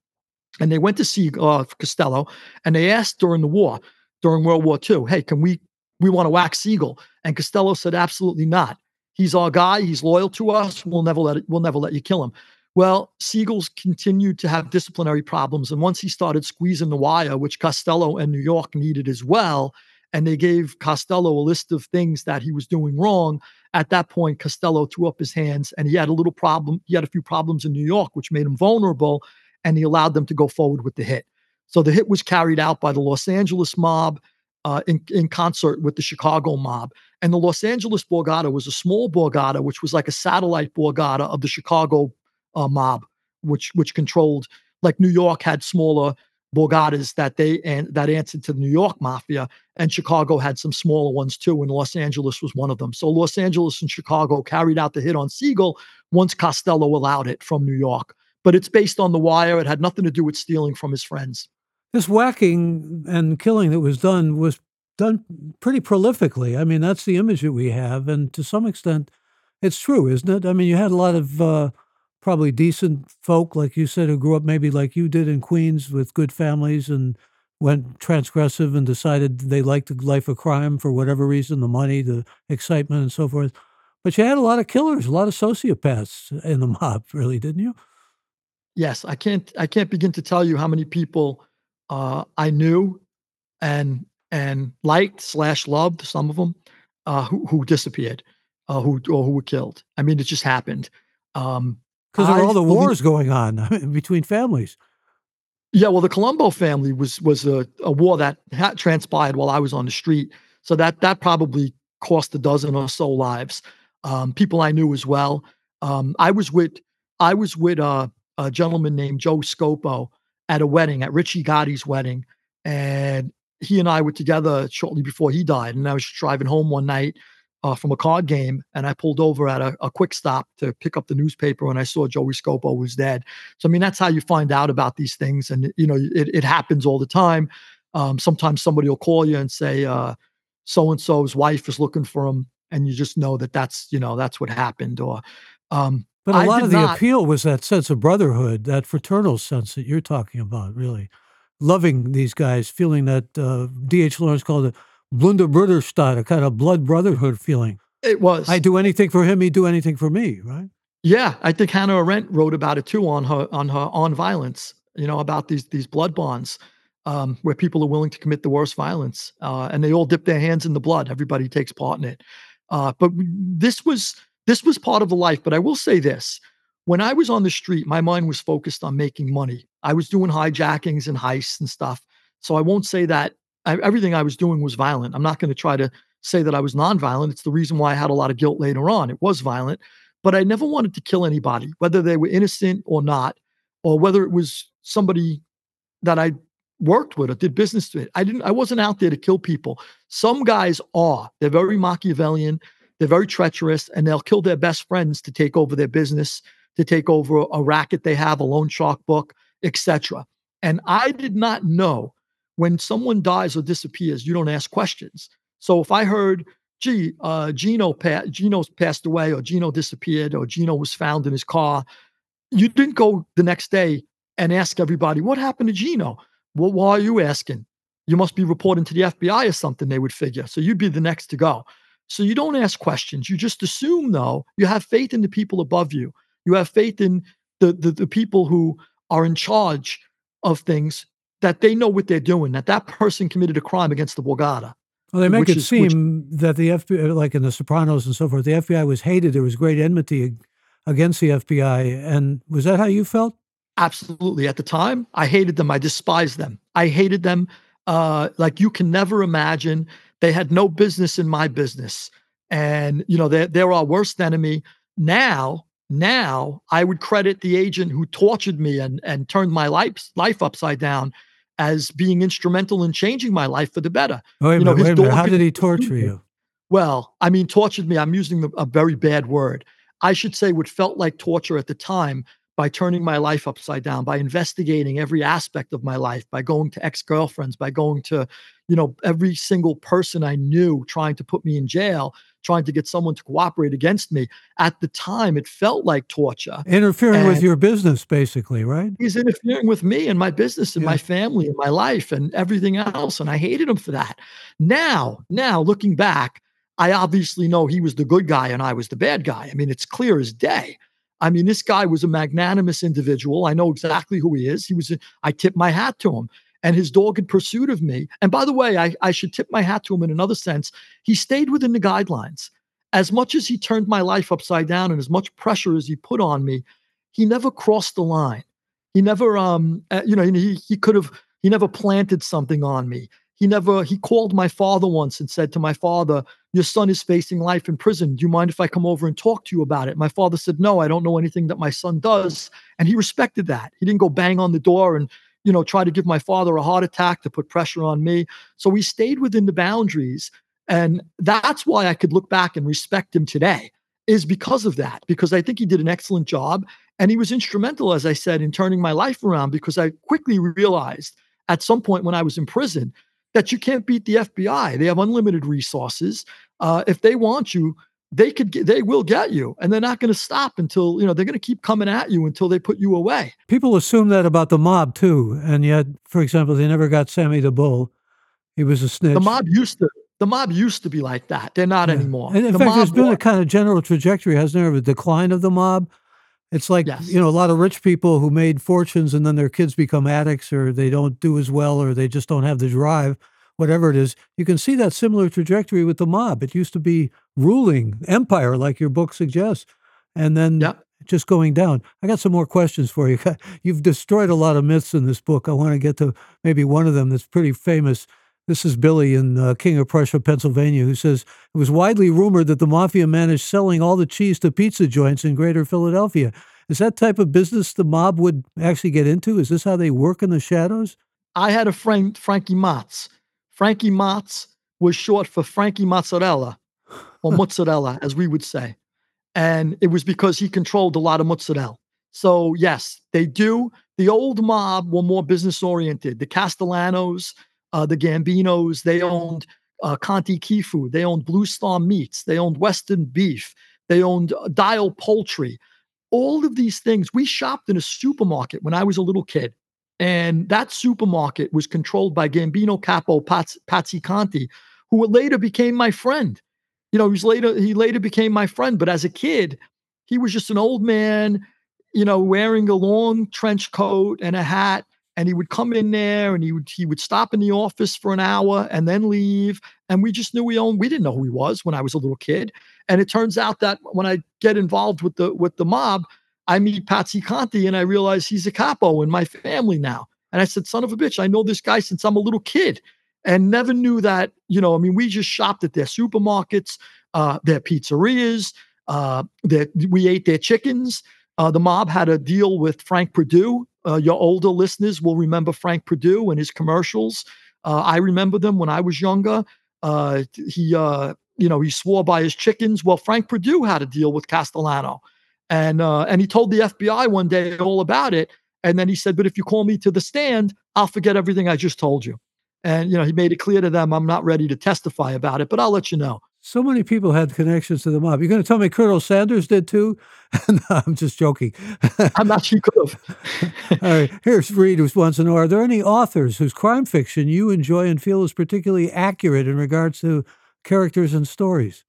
And they went to see uh, Costello and they asked during the war, during World War II, hey, can we, we want to wax Siegel? And Costello said, absolutely not. He's our guy. He's loyal to us. We'll never let it, we'll never let you kill him. Well, Siegel's continued to have disciplinary problems. And once he started squeezing the wire, which Costello and New York needed as well, and they gave Costello a list of things that he was doing wrong, at that point, Costello threw up his hands and he had a little problem. He had a few problems in New York, which made him vulnerable, and he allowed them to go forward with the hit. So the hit was carried out by the Los Angeles mob uh, in, in concert with the Chicago mob. And the Los Angeles Borgata was a small Borgata, which was like a satellite Borgata of the Chicago uh, mob, which which controlled like New York had smaller Borgatas that they and that answered to the New York mafia, and Chicago had some smaller ones too, and Los Angeles was one of them. So Los Angeles and Chicago carried out the hit on Siegel once Costello allowed it from New York. But it's based on the wire. It had nothing to do with stealing from his friends. This whacking and killing that was done was done pretty prolifically. I mean, that's the image that we have, and to some extent, it's true, isn't it? I mean, you had a lot of uh, probably decent folk, like you said, who grew up maybe like you did in Queens with good families and went transgressive and decided they liked the life of crime for whatever reason the money, the excitement, and so forth. But you had a lot of killers, a lot of sociopaths in the mob, really, didn't you? Yes, I can't. I can't begin to tell you how many people uh, I knew and and liked slash loved some of them uh, who who disappeared, uh, who or who were killed. I mean, it just happened. Um, because of all the wars going on between families. Yeah, well, the Colombo family was was a, a war that had transpired while I was on the street, so that that probably cost a dozen or so lives. Um, people I knew as well. Um, I was with I was with a, a gentleman named Joe Scopo at a wedding at Richie Gotti's wedding, and he and I were together shortly before he died. And I was driving home one night uh, from a card game, and I pulled over at a, a, quick stop to pick up the newspaper, and I saw Joey Scopo was dead. So I mean, that's how you find out about these things, and you know, it, it happens all the time. Um, sometimes somebody will call you and say, "So and so's wife is looking for him," and you just know that that's you know that's what happened. Or, um, but a I lot of the not- appeal was that sense of brotherhood, that fraternal sense that you're talking about. Really, loving these guys, feeling that uh, D.H. Lawrence called it Blutbruderschaft, a kind of blood brotherhood feeling. it was. I'd do anything for him, he'd do anything for me, right? Yeah, I think Hannah Arendt wrote about it too on her on her on violence. You know about these these blood bonds um, where people are willing to commit the worst violence, uh, and they all dip their hands in the blood. Everybody takes part in it. Uh, but this was this was part of the life. But I will say this: when I was on the street, my mind was focused on making money. I was doing hijackings and heists and stuff. So I won't say that I, everything I was doing was violent. I'm not going to try to say that I was nonviolent. It's the reason why I had a lot of guilt later on. It was violent, but I never wanted to kill anybody, whether they were innocent or not, or whether it was somebody that I worked with or did business with. I didn't. I wasn't out there to kill people. Some guys are. They're very Machiavellian. They're very treacherous, and they'll kill their best friends to take over their business, to take over a racket they have, a loan shark book, etc. And I did not know when someone dies or disappears, you don't ask questions. So if I heard, gee, uh, Gino, pa- Gino's passed away, or Gino disappeared, or Gino was found in his car, you didn't go the next day and ask everybody, what happened to Gino? Well, why are you asking? You must be reporting to the FBI or something, they would figure. So you'd be the next to go. So you don't ask questions. You just assume, though, you have faith in the people above you. You have faith in the, the, the people who are in charge of things that they know what they're doing, that that person committed a crime against the Borgata. Well, they make it is, seem which, that the FBI, like in The Sopranos and so forth, the FBI was hated. There was great enmity against the FBI. And was that how you felt? Absolutely. At the time, I hated them. I despised them. I hated them uh, like you can never imagine. They had no business in my business. And, you know, they're, they're our worst enemy. Now, now I would credit the agent who tortured me and, and turned my life, life upside down as being instrumental in changing my life for the better. Wait you know, minute, wait. How did he torture you? Well, I mean, tortured me. I'm using a very bad word. I should say what felt like torture at the time by turning my life upside down, by investigating every aspect of my life, by going to ex girlfriends, by going to, you know, every single person I knew trying to put me in jail, trying to get someone to cooperate against me. At the time, it felt like torture. Interfering and with your business, basically, right? He's interfering with me and my business and yeah. my family and my life and everything else. And I hated him for that. Now, now looking back, I obviously know he was the good guy and I was the bad guy. I mean, it's clear as day. I mean, this guy was a magnanimous individual. I know exactly who he is. He was, I tip my hat to him and his dogged pursuit of me. And by the way, I, I should tip my hat to him in another sense. He stayed within the guidelines. As much as he turned my life upside down and as much pressure as he put on me, he never crossed the line. He never, um, uh, you know, he, he could have, he never planted something on me. He never, he called my father once and said to my father, Your son is facing life in prison. Do you mind if I come over and talk to you about it? My father said, No, I don't know anything that my son does. And he respected that. He didn't go bang on the door and, you know, try to give my father a heart attack to put pressure on me. So we stayed within the boundaries. And that's why I could look back and respect him today, is because of that, because I think he did an excellent job. And he was instrumental, as I said, in turning my life around because I quickly realized at some point when I was in prison that you can't beat the FBI. They have unlimited resources. Uh, if they want you, they could get, they will get you and they're not going to stop until you know they're going to keep coming at you until they put you away people assume that about the mob too and yet for example they never got sammy the bull he was a snitch the mob used to the mob used to be like that they're not yeah. anymore and in the fact there's been a kind of general trajectory hasn't there of a decline of the mob it's like yes. you know a lot of rich people who made fortunes and then their kids become addicts or they don't do as well or they just don't have the drive, whatever it is. You can see that similar trajectory with the mob. It used to be ruling empire, like your book suggests, and then yep. just going down. I got some more questions for you. You've destroyed a lot of myths in this book. I want to get to maybe one of them that's pretty famous. This is Billy in uh, King of Prussia, Pennsylvania, who says it was widely rumored that the mafia managed selling all the cheese to pizza joints in greater Philadelphia. Is that type of business the mob would actually get into? Is this how they work in the shadows? I had a friend, Frankie Motz. Frankie Motz was short for Frankie Mozzarella, or mozzarella, as we would say. And it was because he controlled a lot of mozzarella. So, yes, they do. The old mob were more business oriented. The Castellanos, uh, the Gambinos, they owned uh, Conti Key Food. They owned Blue Star Meats. They owned Western Beef. They owned uh, Dial Poultry. All of these things. We shopped in a supermarket when I was a little kid. And that supermarket was controlled by Gambino Capo Patsy Conte, who later became my friend. You know, he's later he later became my friend. But as a kid, he was just an old man, you know, wearing a long trench coat and a hat and he would come in there and he would he would stop in the office for an hour and then leave and we just knew we owned we didn't know who he was when i was a little kid. And it turns out that when i get involved with the with the mob i meet patsy conte and i realize he's a capo in my family now. And i said son of a bitch i know this guy since i'm a little kid. And never knew that you know i mean we just shopped at their supermarkets uh, their pizzerias uh, that we ate their chickens. Uh, the mob had a deal with frank perdue uh, your older listeners will remember Frank Perdue and his commercials. Uh, I remember them when I was younger. Uh, he, uh, you know, he swore by his chickens. Well, Frank Perdue had a deal with Castellano, and uh, and he told the FBI one day all about it. And then he said, But if you call me to the stand, I'll forget everything I just told you. And, you know, he made it clear to them, I'm not ready to testify about it, but I'll let you know. So many people had connections to the mob. You're going to tell me Colonel Sanders did too? no, I'm just joking. I'm not sure he could have. All right. Here's Reed who wants to know Are there any authors whose crime fiction you enjoy and feel is particularly accurate in regards to characters and stories?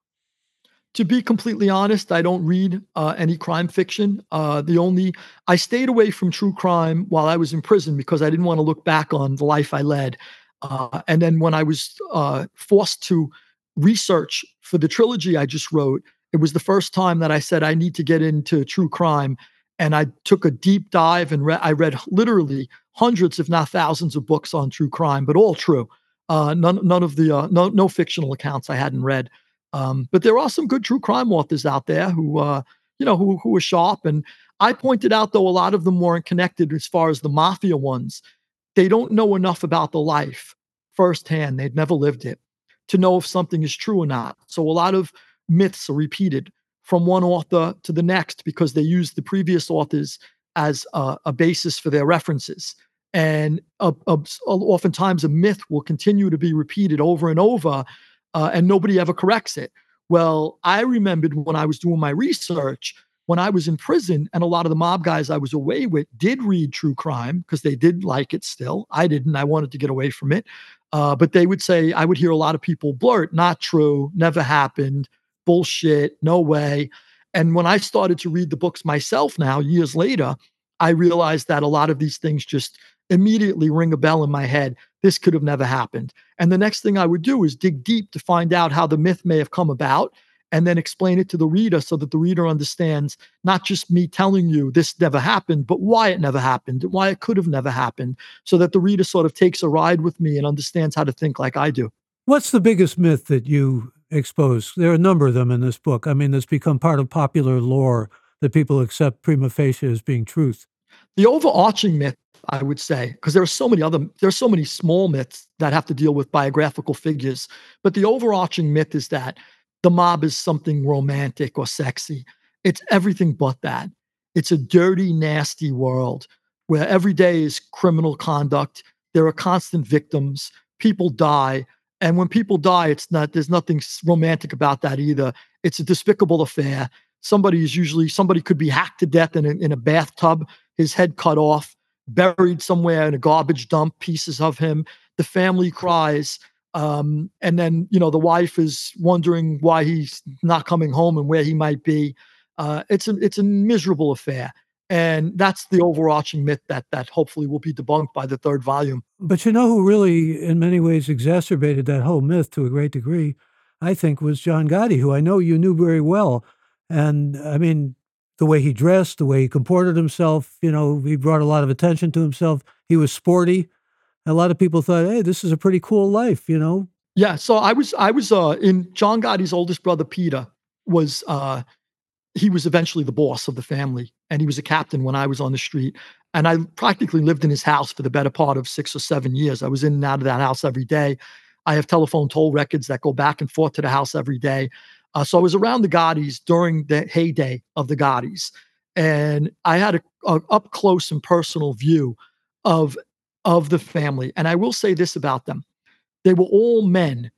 to be completely honest, I don't read uh, any crime fiction. Uh, the only I stayed away from true crime while I was in prison because I didn't want to look back on the life I led. Uh, and then when I was uh, forced to research for the trilogy I just wrote, it was the first time that I said I need to get into true crime. And I took a deep dive and re- I read literally hundreds, if not thousands, of books on true crime, but all true. Uh, none, none of the uh, no, no fictional accounts I hadn't read. Um, but there are some good true crime authors out there who, uh, you know, who who are sharp. And I pointed out though a lot of them weren't connected as far as the mafia ones. They don't know enough about the life firsthand. They'd never lived it to know if something is true or not. So a lot of myths are repeated from one author to the next because they use the previous authors as a, basis for their references. And uh, uh, oftentimes a myth will continue to be repeated over and over uh, and nobody ever corrects it. Well, I remembered when I was doing my research, when I was in prison, and a lot of the mob guys I was away with did read true crime because they did like it still. I didn't. I wanted to get away from it. Uh, but they would say, I would hear a lot of people blurt, not true, never happened, bullshit, no way. And when I started to read the books myself now, years later, I realized that a lot of these things just immediately ring a bell in my head. This could have never happened. And the next thing I would do is dig deep to find out how the myth may have come about and then explain it to the reader so that the reader understands not just me telling you this never happened, but why it never happened, why it could have never happened, so that the reader sort of takes a ride with me and understands how to think like I do. What's the biggest myth that you expose? There are a number of them in this book. I mean, it's become part of popular lore that people accept prima facie as being truth. The overarching myth I would say, because there are so many other, there are so many small myths that have to deal with biographical figures. But the overarching myth is that the mob is something romantic or sexy. It's everything but that. It's a dirty, nasty world where every day is criminal conduct. There are constant victims. People die. And when people die, it's not, there's nothing romantic about that either. It's a despicable affair. Somebody is usually, somebody could be hacked to death in a, in a bathtub, his head cut off buried somewhere in a garbage dump, pieces of him. The family cries. Um, and then, you know, the wife is wondering why he's not coming home and where he might be. Uh, it's a it's a miserable affair. And that's the overarching myth that that hopefully will be debunked by the third volume. But you know who really, in many ways, exacerbated that whole myth to a great degree, I think, was John Gotti, who I know you knew very well. And I mean, the way he dressed, the way he comported himself. You know, he brought a lot of attention to himself. He was sporty. A lot of people thought, "Hey, this is a pretty cool life," you know. Yeah. So I was, I was uh, in John Gotti's oldest brother, Peter, was uh, he was eventually the boss of the family, and he was a captain when I was on the street. And I practically lived in his house for the better part of six or seven years. I was in and out of that house every day. I have telephone toll records that go back and forth to the house every day. Uh, so I was around the Gottis during the heyday of the Gottis, and I had a, a up close and personal view of of the family. And I will say this about them: they were all men,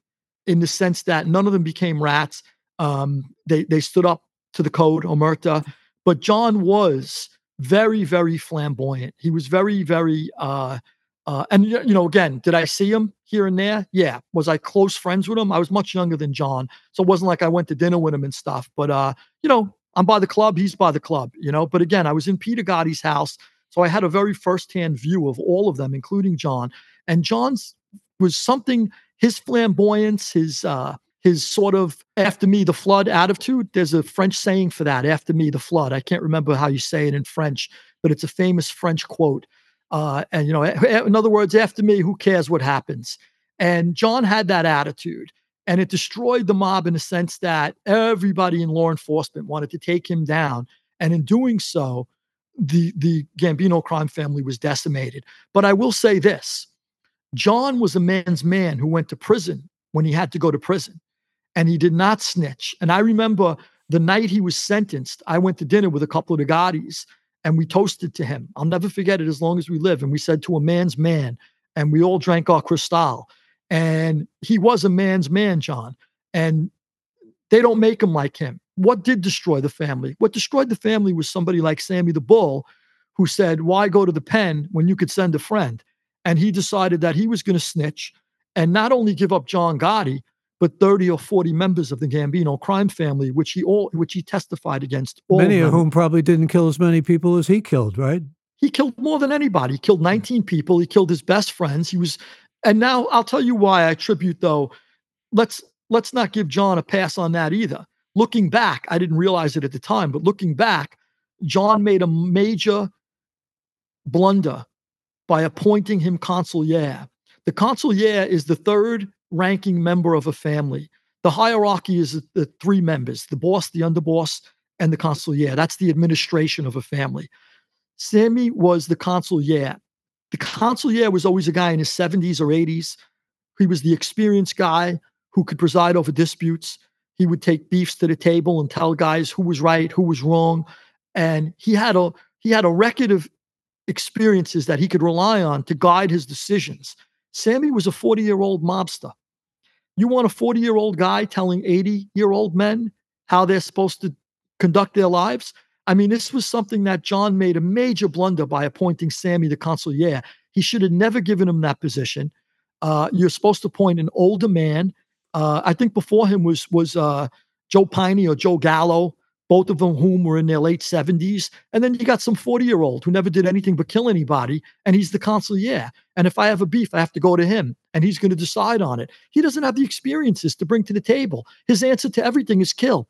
in the sense that none of them became rats. Um, they they stood up to the code, omerta. But John was very very flamboyant. He was very very uh, uh, and you know, again, did I see him here and there? Yeah. Was I close friends with him? I was much younger than John, so it wasn't like I went to dinner with him and stuff. But uh, you know, I'm by the club, he's by the club. You know, but again, I was in Peter Gotti's house, so I had a very firsthand view of all of them, including John. And John's was something. His flamboyance, his uh, his sort of after me the flood attitude. There's a French saying for that. After me the flood. I can't remember how you say it in French, but it's a famous French quote uh, and, you know, in other words, after me, who cares what happens? And John had that attitude. And it destroyed the mob in the sense that everybody in law enforcement wanted to take him down. And in doing so, the, the Gambino crime family was decimated. But I will say this John was a man's man who went to prison when he had to go to prison, and he did not snitch. And I remember the night he was sentenced, I went to dinner with a couple of the Gottis, and we toasted to him. I'll never forget it as long as we live. And we said to a man's man, and we all drank our Cristal. And he was a man's man, John. And they don't make him like him. What did destroy the family? What destroyed the family was somebody like Sammy the Bull, who said, Why go to the pen when you could send a friend? And he decided that he was going to snitch and not only give up John Gotti, but 30 or 40 members of the Gambino crime family, which he all which he testified against. many of, of whom probably didn't kill as many people as he killed, right? He killed more than anybody. He killed 19 people. He killed his best friends. He was, and now I'll tell you why I attribute though. Let's let's not give John a pass on that either. Looking back, I didn't realize it at the time, but looking back, John made a major blunder by appointing him consigliere. The consigliere is the third ranking member of a family. The hierarchy is the three members the boss, the underboss, and the consigliere. That's the administration of a family. Sammy was the consigliere. The consigliere was always a guy in his 70s or 80s. He was the experienced guy who could preside over disputes. He would take beefs to the table and tell guys who was right, who was wrong. And he had a he had a record of experiences that he could rely on to guide his decisions. Sammy was a 40 year old mobster. You want a 40 year old guy telling 80 year old men how they're supposed to conduct their lives? I mean, this was something that John made a major blunder by appointing Sammy the consigliere. He should have never given him that position. Uh, you're supposed to appoint an older man. Uh, I think before him was was uh, Joe Piney or Joe Gallo both of them whom were in their late 70s. And then you got some 40 year old who never did anything but kill anybody, and he's the consigliere. And if I have a beef, I have to go to him, and he's going to decide on it. He doesn't have the experiences to bring to the table. His answer to everything is kill,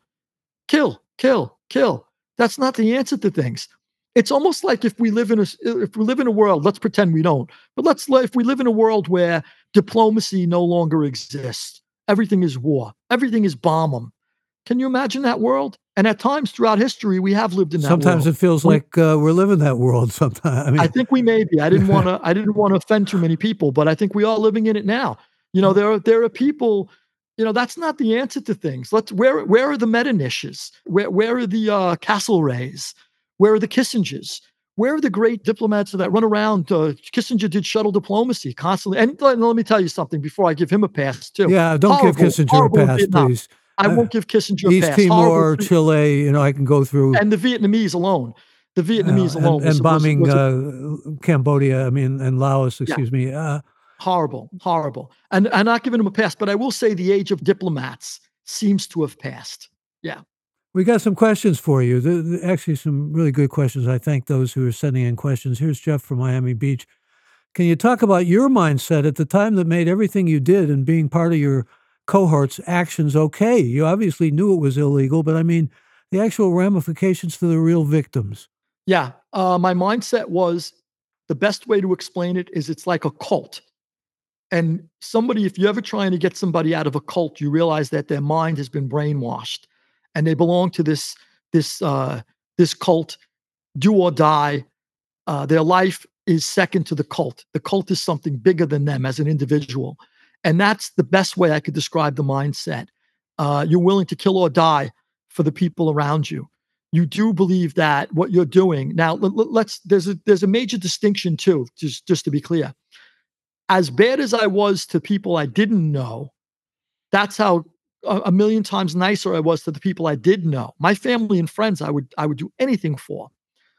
kill, kill, kill. That's not the answer to things. It's almost like if we live in a if we live in a world, let's pretend we don't, but let's if we live in a world where diplomacy no longer exists, everything is war, everything is bomb them. Can you imagine that world? And at times throughout history, we have lived in that. World. Sometimes world. it feels we, like uh, we're living that world. Sometimes I mean, I think we may be. I didn't want to. I didn't want to offend too many people, but I think we are living in it now. You know, there are there are people. You know, that's not the answer to things. Let's where where are the Metterniches? Where where are the uh, Castlereaghs? Where are the Kissingers? Where are the great diplomats that run around? Uh, Kissinger did shuttle diplomacy constantly. And let, let, me tell you something before I give him a pass too. Yeah, don't horrible, give Kissinger a pass, please. I won't give Kissinger East pass. East Timor, Chile, you know, I can go through. And the Vietnamese alone. The Vietnamese uh, alone. And, and bombing was, was a, uh, Cambodia, I mean, and Laos, excuse yeah. me. Uh, horrible, horrible. And I'm not giving him a pass, but I will say the age of diplomats seems to have passed. Yeah. We got some questions for you. Actually, some really good questions. I thank those who are sending in questions. Here's Jeff from Miami Beach. Can you talk about your mindset at the time that made everything you did and being part of your cohort's actions okay. You obviously knew it was illegal, but I mean, the actual ramifications to the real victims. Yeah. Uh, my mindset was the best way to explain it is it's like a cult. And somebody, if you're ever trying to get somebody out of a cult, you realize that their mind has been brainwashed and they belong to this, this, uh, this cult, do or die. Uh, their life is second to the cult. The cult is something bigger than them as an individual. And that's the best way I could describe the mindset. Uh, you're willing to kill or die for the people around you. You do believe that what you're doing now. Let, us there's a there's a major distinction too. Just just to be clear, as bad as I was to people I didn't know, that's how a, million times nicer I was to the people I did know. My family and friends, I would I would do anything for.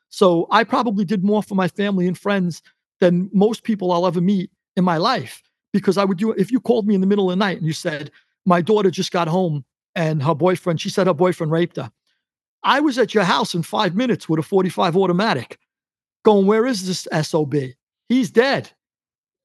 So I probably did more for my family and friends than most people I'll ever meet in my life because I would do if you called me in the middle of the night and you said, My daughter just got home and her boyfriend, she said her boyfriend raped her. I was at your house in five minutes with a 45 automatic going, Where is this SOB? He's dead.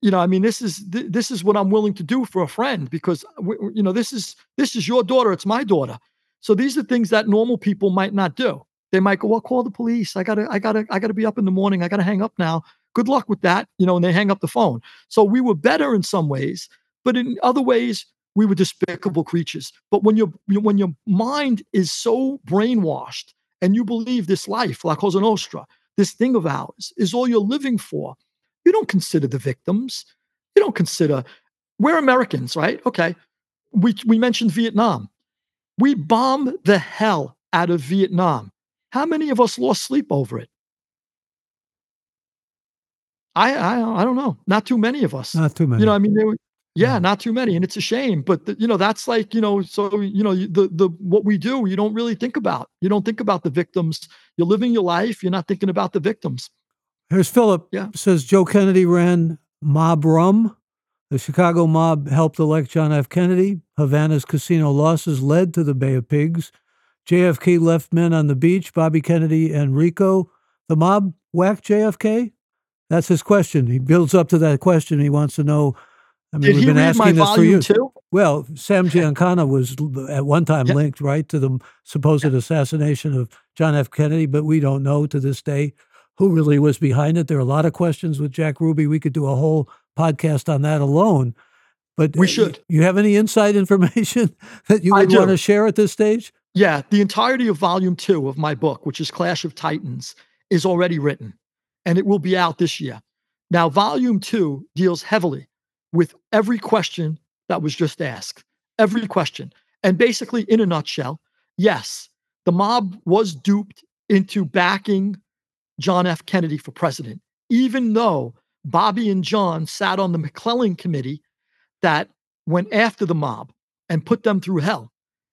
You know, I mean, this is th- this is what I'm willing to do for a friend because you know this is this is your daughter, it's my daughter. So these are things that normal people might not do. They might go, well, call the police. I gotta, I gotta, I gotta be up in the morning. I gotta hang up now good luck with that, you know, and they hang up the phone. So we were better in some ways, but in other ways, we were despicable creatures. But when your when your mind is so brainwashed and you believe this life, La Cosa Nostra, this thing of ours, is all you're living for, you don't consider the victims. You don't consider we're Americans, right? Okay. We we mentioned Vietnam. We bombed the hell out of Vietnam. How many of us lost sleep over it? I, I I don't know. Not too many of us. Not too many. You know, I mean, were, yeah, Yeah. not too many, and it's a shame. But the, you know, that's like you know, so you know, the the what we do, you don't really think about. You don't think about the victims. You're living your life. You're not thinking about the victims. Here's Philip. Yeah. Says Joe Kennedy ran Mob Rum. The Chicago mob helped elect John F. Kennedy. Havana's casino losses led to the Bay of Pigs. JFK left men on the beach, Bobby Kennedy and RICO. The mob whacked JFK? That's his question. He builds up to that question. He wants to know. I mean, Did we've been asking this for years. too? Well, Sam Giancana was at one time Yeah. linked, right, to the supposed assassination of John F. Kennedy, but we don't know to this day who really was behind it. There are a lot of questions with Jack Ruby. We could do a whole podcast on that alone. But We uh, should. You have any inside information that you would want to share at this stage? Yeah, the entirety of volume two of my book, which is Clash of Titans, is already written and it will be out this year. Now, volume two deals heavily with every question that was just asked, every question. And basically, in a nutshell, yes, the mob was duped into backing John F. Kennedy for president, even though Bobby and John sat on the McClellan committee that went after the mob and put them through hell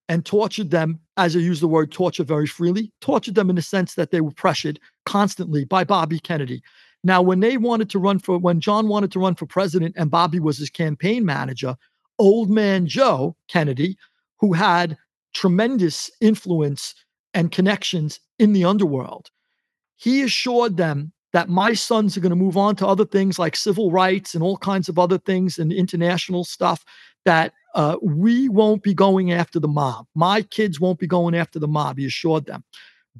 and tortured them, as I use the word torture very freely, tortured them in the sense that they were pressured constantly by Bobby Kennedy. Now, when they wanted to run for, when John wanted to run for president and Bobby was his campaign manager, old man Joe Kennedy, who had tremendous influence and connections in the underworld, he assured them that my sons are going to move on to other things like civil rights and all kinds of other things and international stuff that uh, we won't be going after the mob. My kids won't be going after the mob. He assured them.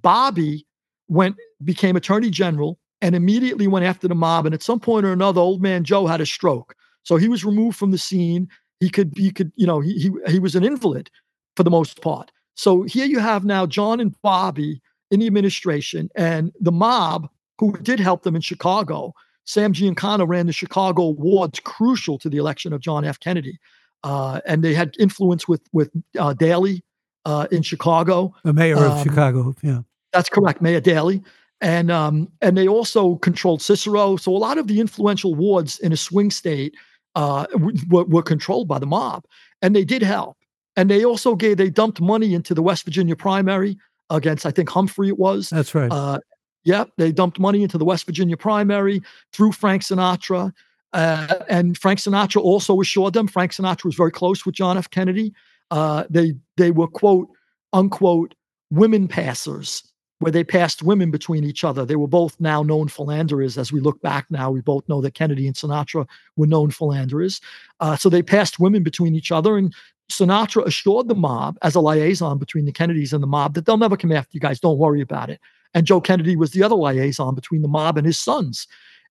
Bobby went became attorney general and immediately went after the mob. And at some point or another, old man Joe had a stroke, so he was removed from the scene. He could he could you know he he, he was an invalid for the most part. So here you have now John and Bobby in the administration and the mob who did help them in Chicago. Sam Giancana ran the Chicago wards crucial to the election of John F. Kennedy. Uh, and they had influence with with uh, Daley uh, in Chicago. The mayor of Um, Chicago. Yeah. That's correct, Mayor Daley. And um, and they also controlled Cicero. So a lot of the influential wards in a swing state uh, were, were controlled by the mob, and they did help. And they also gave they dumped money into the West Virginia primary against I think Humphrey it was. That's right. Uh, yep, they dumped money into the West Virginia primary through Frank Sinatra. Uh, and Frank Sinatra also assured them. Frank Sinatra was very close with John F. Kennedy. Uh, they they were quote unquote women passers, where they passed women between each other. They were both now known philanderers. As we look back now, we both know that Kennedy and Sinatra were known philanderers. Uh, so they passed women between each other, and Sinatra assured the mob as a liaison between the Kennedys and the mob that they'll never come after you guys. Don't worry about it. And Joe Kennedy was the other liaison between the mob and his sons.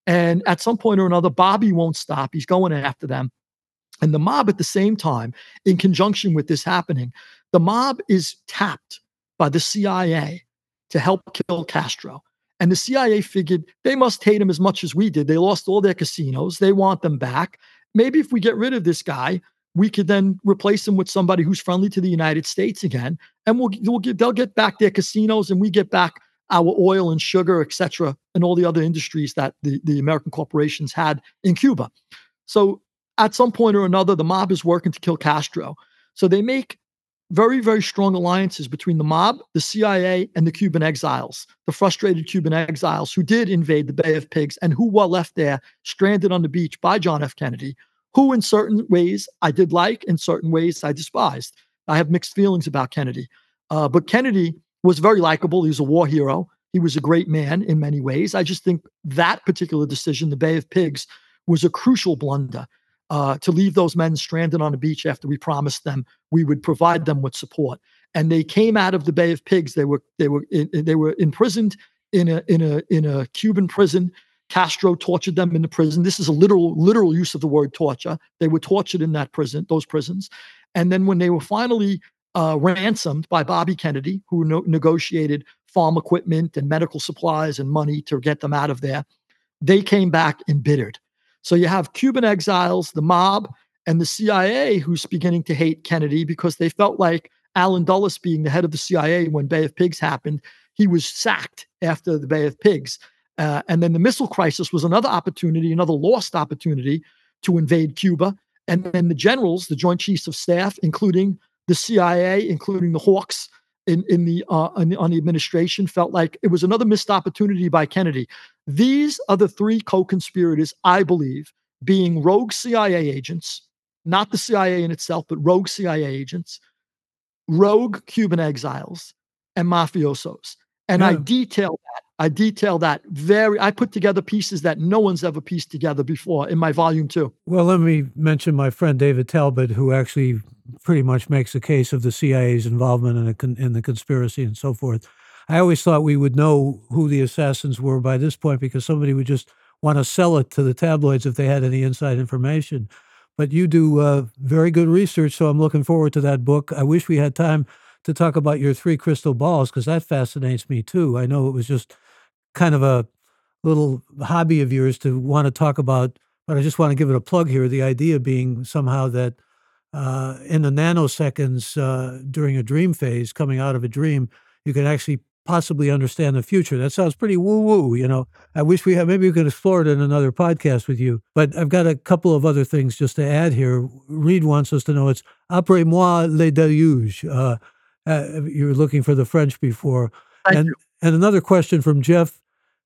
And at some point or another, Bobby won't stop. He's going after them. And the mob, at the same time, in conjunction with this happening, the mob is tapped by the CIA to help kill Castro. And the CIA figured they must hate him as much as we did. They lost all their casinos. They want them back. Maybe if we get rid of this guy, we could then replace them with somebody who's friendly to the United States again, and we'll, we'll get, they'll get back their casinos, and we get back our oil and sugar, et cetera, and all the other industries that the, the American corporations had in Cuba. So at some point or another, the mob is working to kill Castro. So they make very, very strong alliances between the mob, the CIA, and the Cuban exiles, the frustrated Cuban exiles who did invade the Bay of Pigs and who were left there stranded on the beach by John F. Kennedy, who in certain ways I did like, in certain ways I despised. I have mixed feelings about Kennedy. Uh, but Kennedy was very likable. He was a war hero. He was a great man in many ways. I just think that particular decision, the Bay of Pigs, was a crucial blunder uh, to leave those men stranded on a beach after we promised them we would provide them with support. And they came out of the Bay of Pigs. They were they were in, they were imprisoned in a in a in a Cuban prison. Castro tortured them in the prison. This is a literal literal use of the word torture. They were tortured in that prison, those prisons. And then when they were finally uh, ransomed by Bobby Kennedy, who no- negotiated farm equipment and medical supplies and money to get them out of there, they came back embittered. So you have Cuban exiles, the mob, and the CIA who's beginning to hate Kennedy because they felt like Allen Dulles being the head of the CIA when Bay of Pigs happened, he was sacked after the Bay of Pigs. Uh, and then the missile crisis was another opportunity, another lost opportunity to invade Cuba. And then the generals, the Joint Chiefs of Staff, including the CIA, including the Hawks in, in the uh, on, the, on the administration, felt like it was another missed opportunity by Kennedy. These are the three co-conspirators, I believe, being rogue CIA agents, not the CIA in itself, but rogue CIA agents, rogue Cuban exiles, and mafiosos. And yeah. I detail that. I detail that very. I put together pieces that no one's ever pieced together before in my volume two. Well, let me mention my friend David Talbot, who actually pretty much makes a case of the CIA's involvement in, a, in the conspiracy and so forth. I always thought we would know who the assassins were by this point because somebody would just want to sell it to the tabloids if they had any inside information. But you do uh, very good research, so I'm looking forward to that book. I wish we had time to talk about your three crystal balls because that fascinates me too. I know it was just kind of a little hobby of yours to want to talk about, but I just want to give it a plug here. The idea being somehow that uh, in the nanoseconds uh, during a dream phase, coming out of a dream, you can actually possibly understand the future. That sounds pretty woo woo, you know. I wish we had, maybe we could explore it in another podcast with you. But I've got a couple of other things just to add here. Reed wants us to know it's après moi le déluge. Uh, uh, you were looking for the French before. Thank and, you. And another question from Jeff.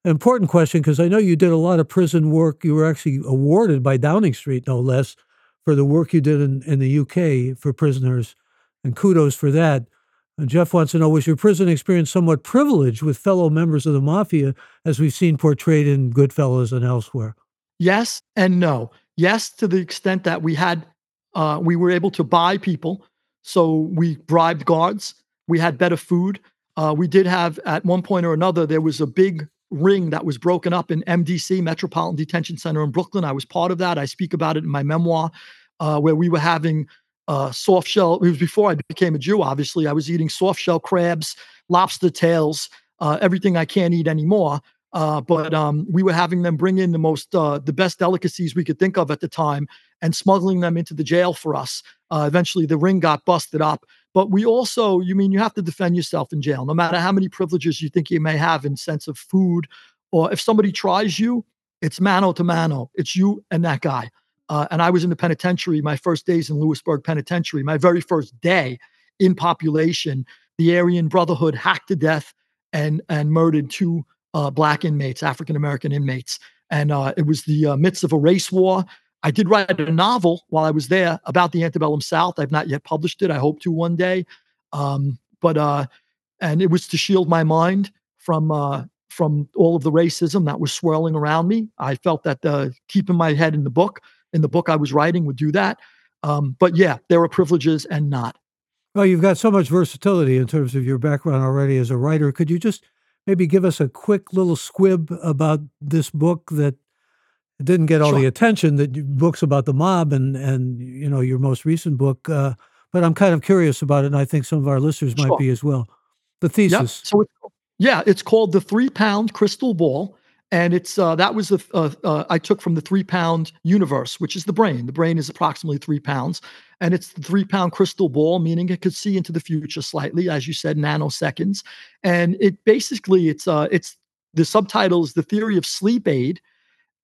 Important question because I know you did a lot of prison work. You were actually awarded by Downing Street, no less, for the work you did in, in the UK for prisoners. And kudos for that. And Jeff wants to know Was your prison experience somewhat privileged with fellow members of the mafia, as we've seen portrayed in Goodfellas and elsewhere? Yes and no. Yes, to the extent that we had, uh, we were able to buy people so we bribed guards. We had better food. Uh, we did have, at one point or another, there was a big ring that was broken up in MDC, Metropolitan Detention Center in Brooklyn. I was part of that. I speak about it in my memoir, uh, where we were having uh, soft shell. It was before I became a Jew, obviously. I was eating soft shell crabs, lobster tails, uh, everything I can't eat anymore. Uh, but um, we were having them bring in the most, uh, the best delicacies we could think of at the time and smuggling them into the jail for us. Uh, eventually, the ring got busted up. But we also, you mean you have to defend yourself in jail, no matter how many privileges you think you may have in sense of food, or if somebody tries you, it's mano to mano. It's you and that guy. Uh, and I was in the penitentiary, my first days in Lewisburg Penitentiary, my very first day in population. The Aryan Brotherhood hacked to death and and murdered two uh, black inmates, African American inmates, and uh, it was the uh, midst of a race war. I did write a novel while I was there about the antebellum South. I've not yet published it. I hope to one day. Um, but uh, and it was to shield my mind from uh, from all of the racism that was swirling around me. I felt that uh, keeping my head in the book, in the book I was writing, would do that. Um, but yeah, there are privileges and not. Well, you've got so much versatility in terms of your background already as a writer. Could you just maybe give us a quick little squib about this book that it didn't get all sure. the attention that books about the mob and and you know your most recent book. Uh, but I'm kind of curious about it, and I think some of our listeners might be as well. The thesis. Yep. So it's, yeah, it's called the Three Pound Crystal Ball, and it's uh, that was the uh, uh, I took from the Three Pound universe, which is the brain. The brain is approximately three pounds, and it's the three pound crystal ball, meaning it could see into the future slightly, as you said, nanoseconds. And it basically it's uh, it's the subtitle is the theory of sleep aid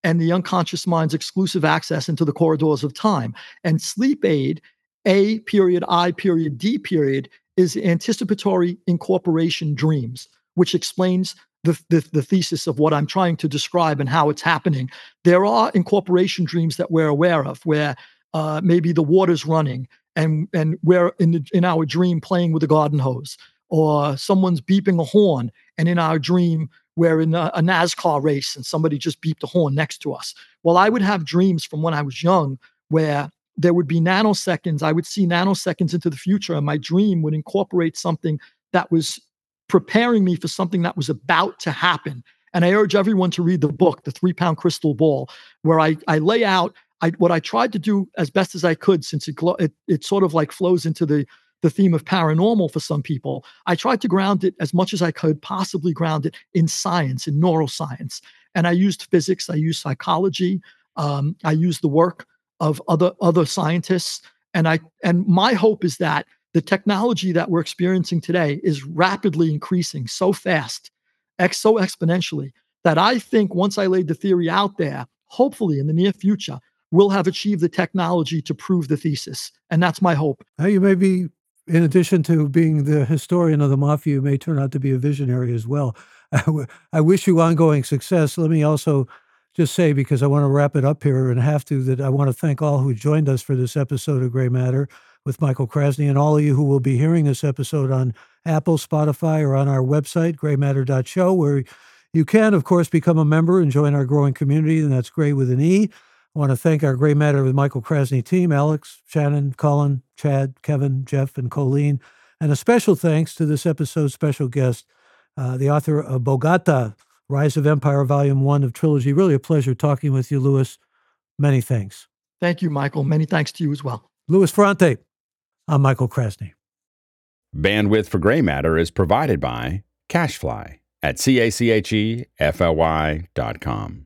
and the unconscious mind's exclusive access into the corridors of time. And sleep aid, A period, I period, D period, is anticipatory incorporation dreams, which explains the, the, the, thesis of what I'm trying to describe and how it's happening. There are incorporation dreams that we're aware of where uh, maybe the water's running and, and we're in, the, in our dream playing with a garden hose, or someone's beeping a horn, and in our dream we're in a, a NASCAR race and somebody just beeped a horn next to us. Well, I would have dreams from when I was young where there would be nanoseconds. I would see nanoseconds into the future, and my dream would incorporate something that was preparing me for something that was about to happen. And I urge everyone to read the book, The Three Pound Crystal Ball, where I, I lay out I, what I tried to do as best as I could, since it, it, it sort of like flows into the the theme of paranormal for some people, I tried to ground it as much as I could possibly ground it in science, in neuroscience. And I used physics, I used psychology, um, I used the work of other other scientists. And I and my hope is that the technology that we're experiencing today is rapidly increasing so fast, ex, so exponentially, that I think once I laid the theory out there, hopefully in the near future, we'll have achieved the technology to prove the thesis. And that's my hope. Now, you may be, in addition to being the historian of the mafia, you may turn out to be a visionary as well. I, w- I wish you ongoing success. Let me also just say, because I want to wrap it up here and have to, that I want to thank all who joined us for this episode of Gray Matter with Michael Krasny and all of you who will be hearing this episode on Apple, Spotify, or on our website, graymatter.show, where you can, of course, become a member and join our growing community, and that's Gray with an E. I want to thank our Gray Matter with Michael Krasny team, Alex, Shannon, Colin, Chad, Kevin, Jeff, and Colleen. And a special thanks to this episode's special guest, uh, the author of Borgata, Rise of Empire, Volume 1 of Trilogy. Really a pleasure talking with you, Louis. Many thanks. Thank you, Michael. Many thanks to you as well. Louis Ferrante. I'm Michael Krasny. Bandwidth for Gray Matter is provided by CacheFly at C A C H E F L Y dot com.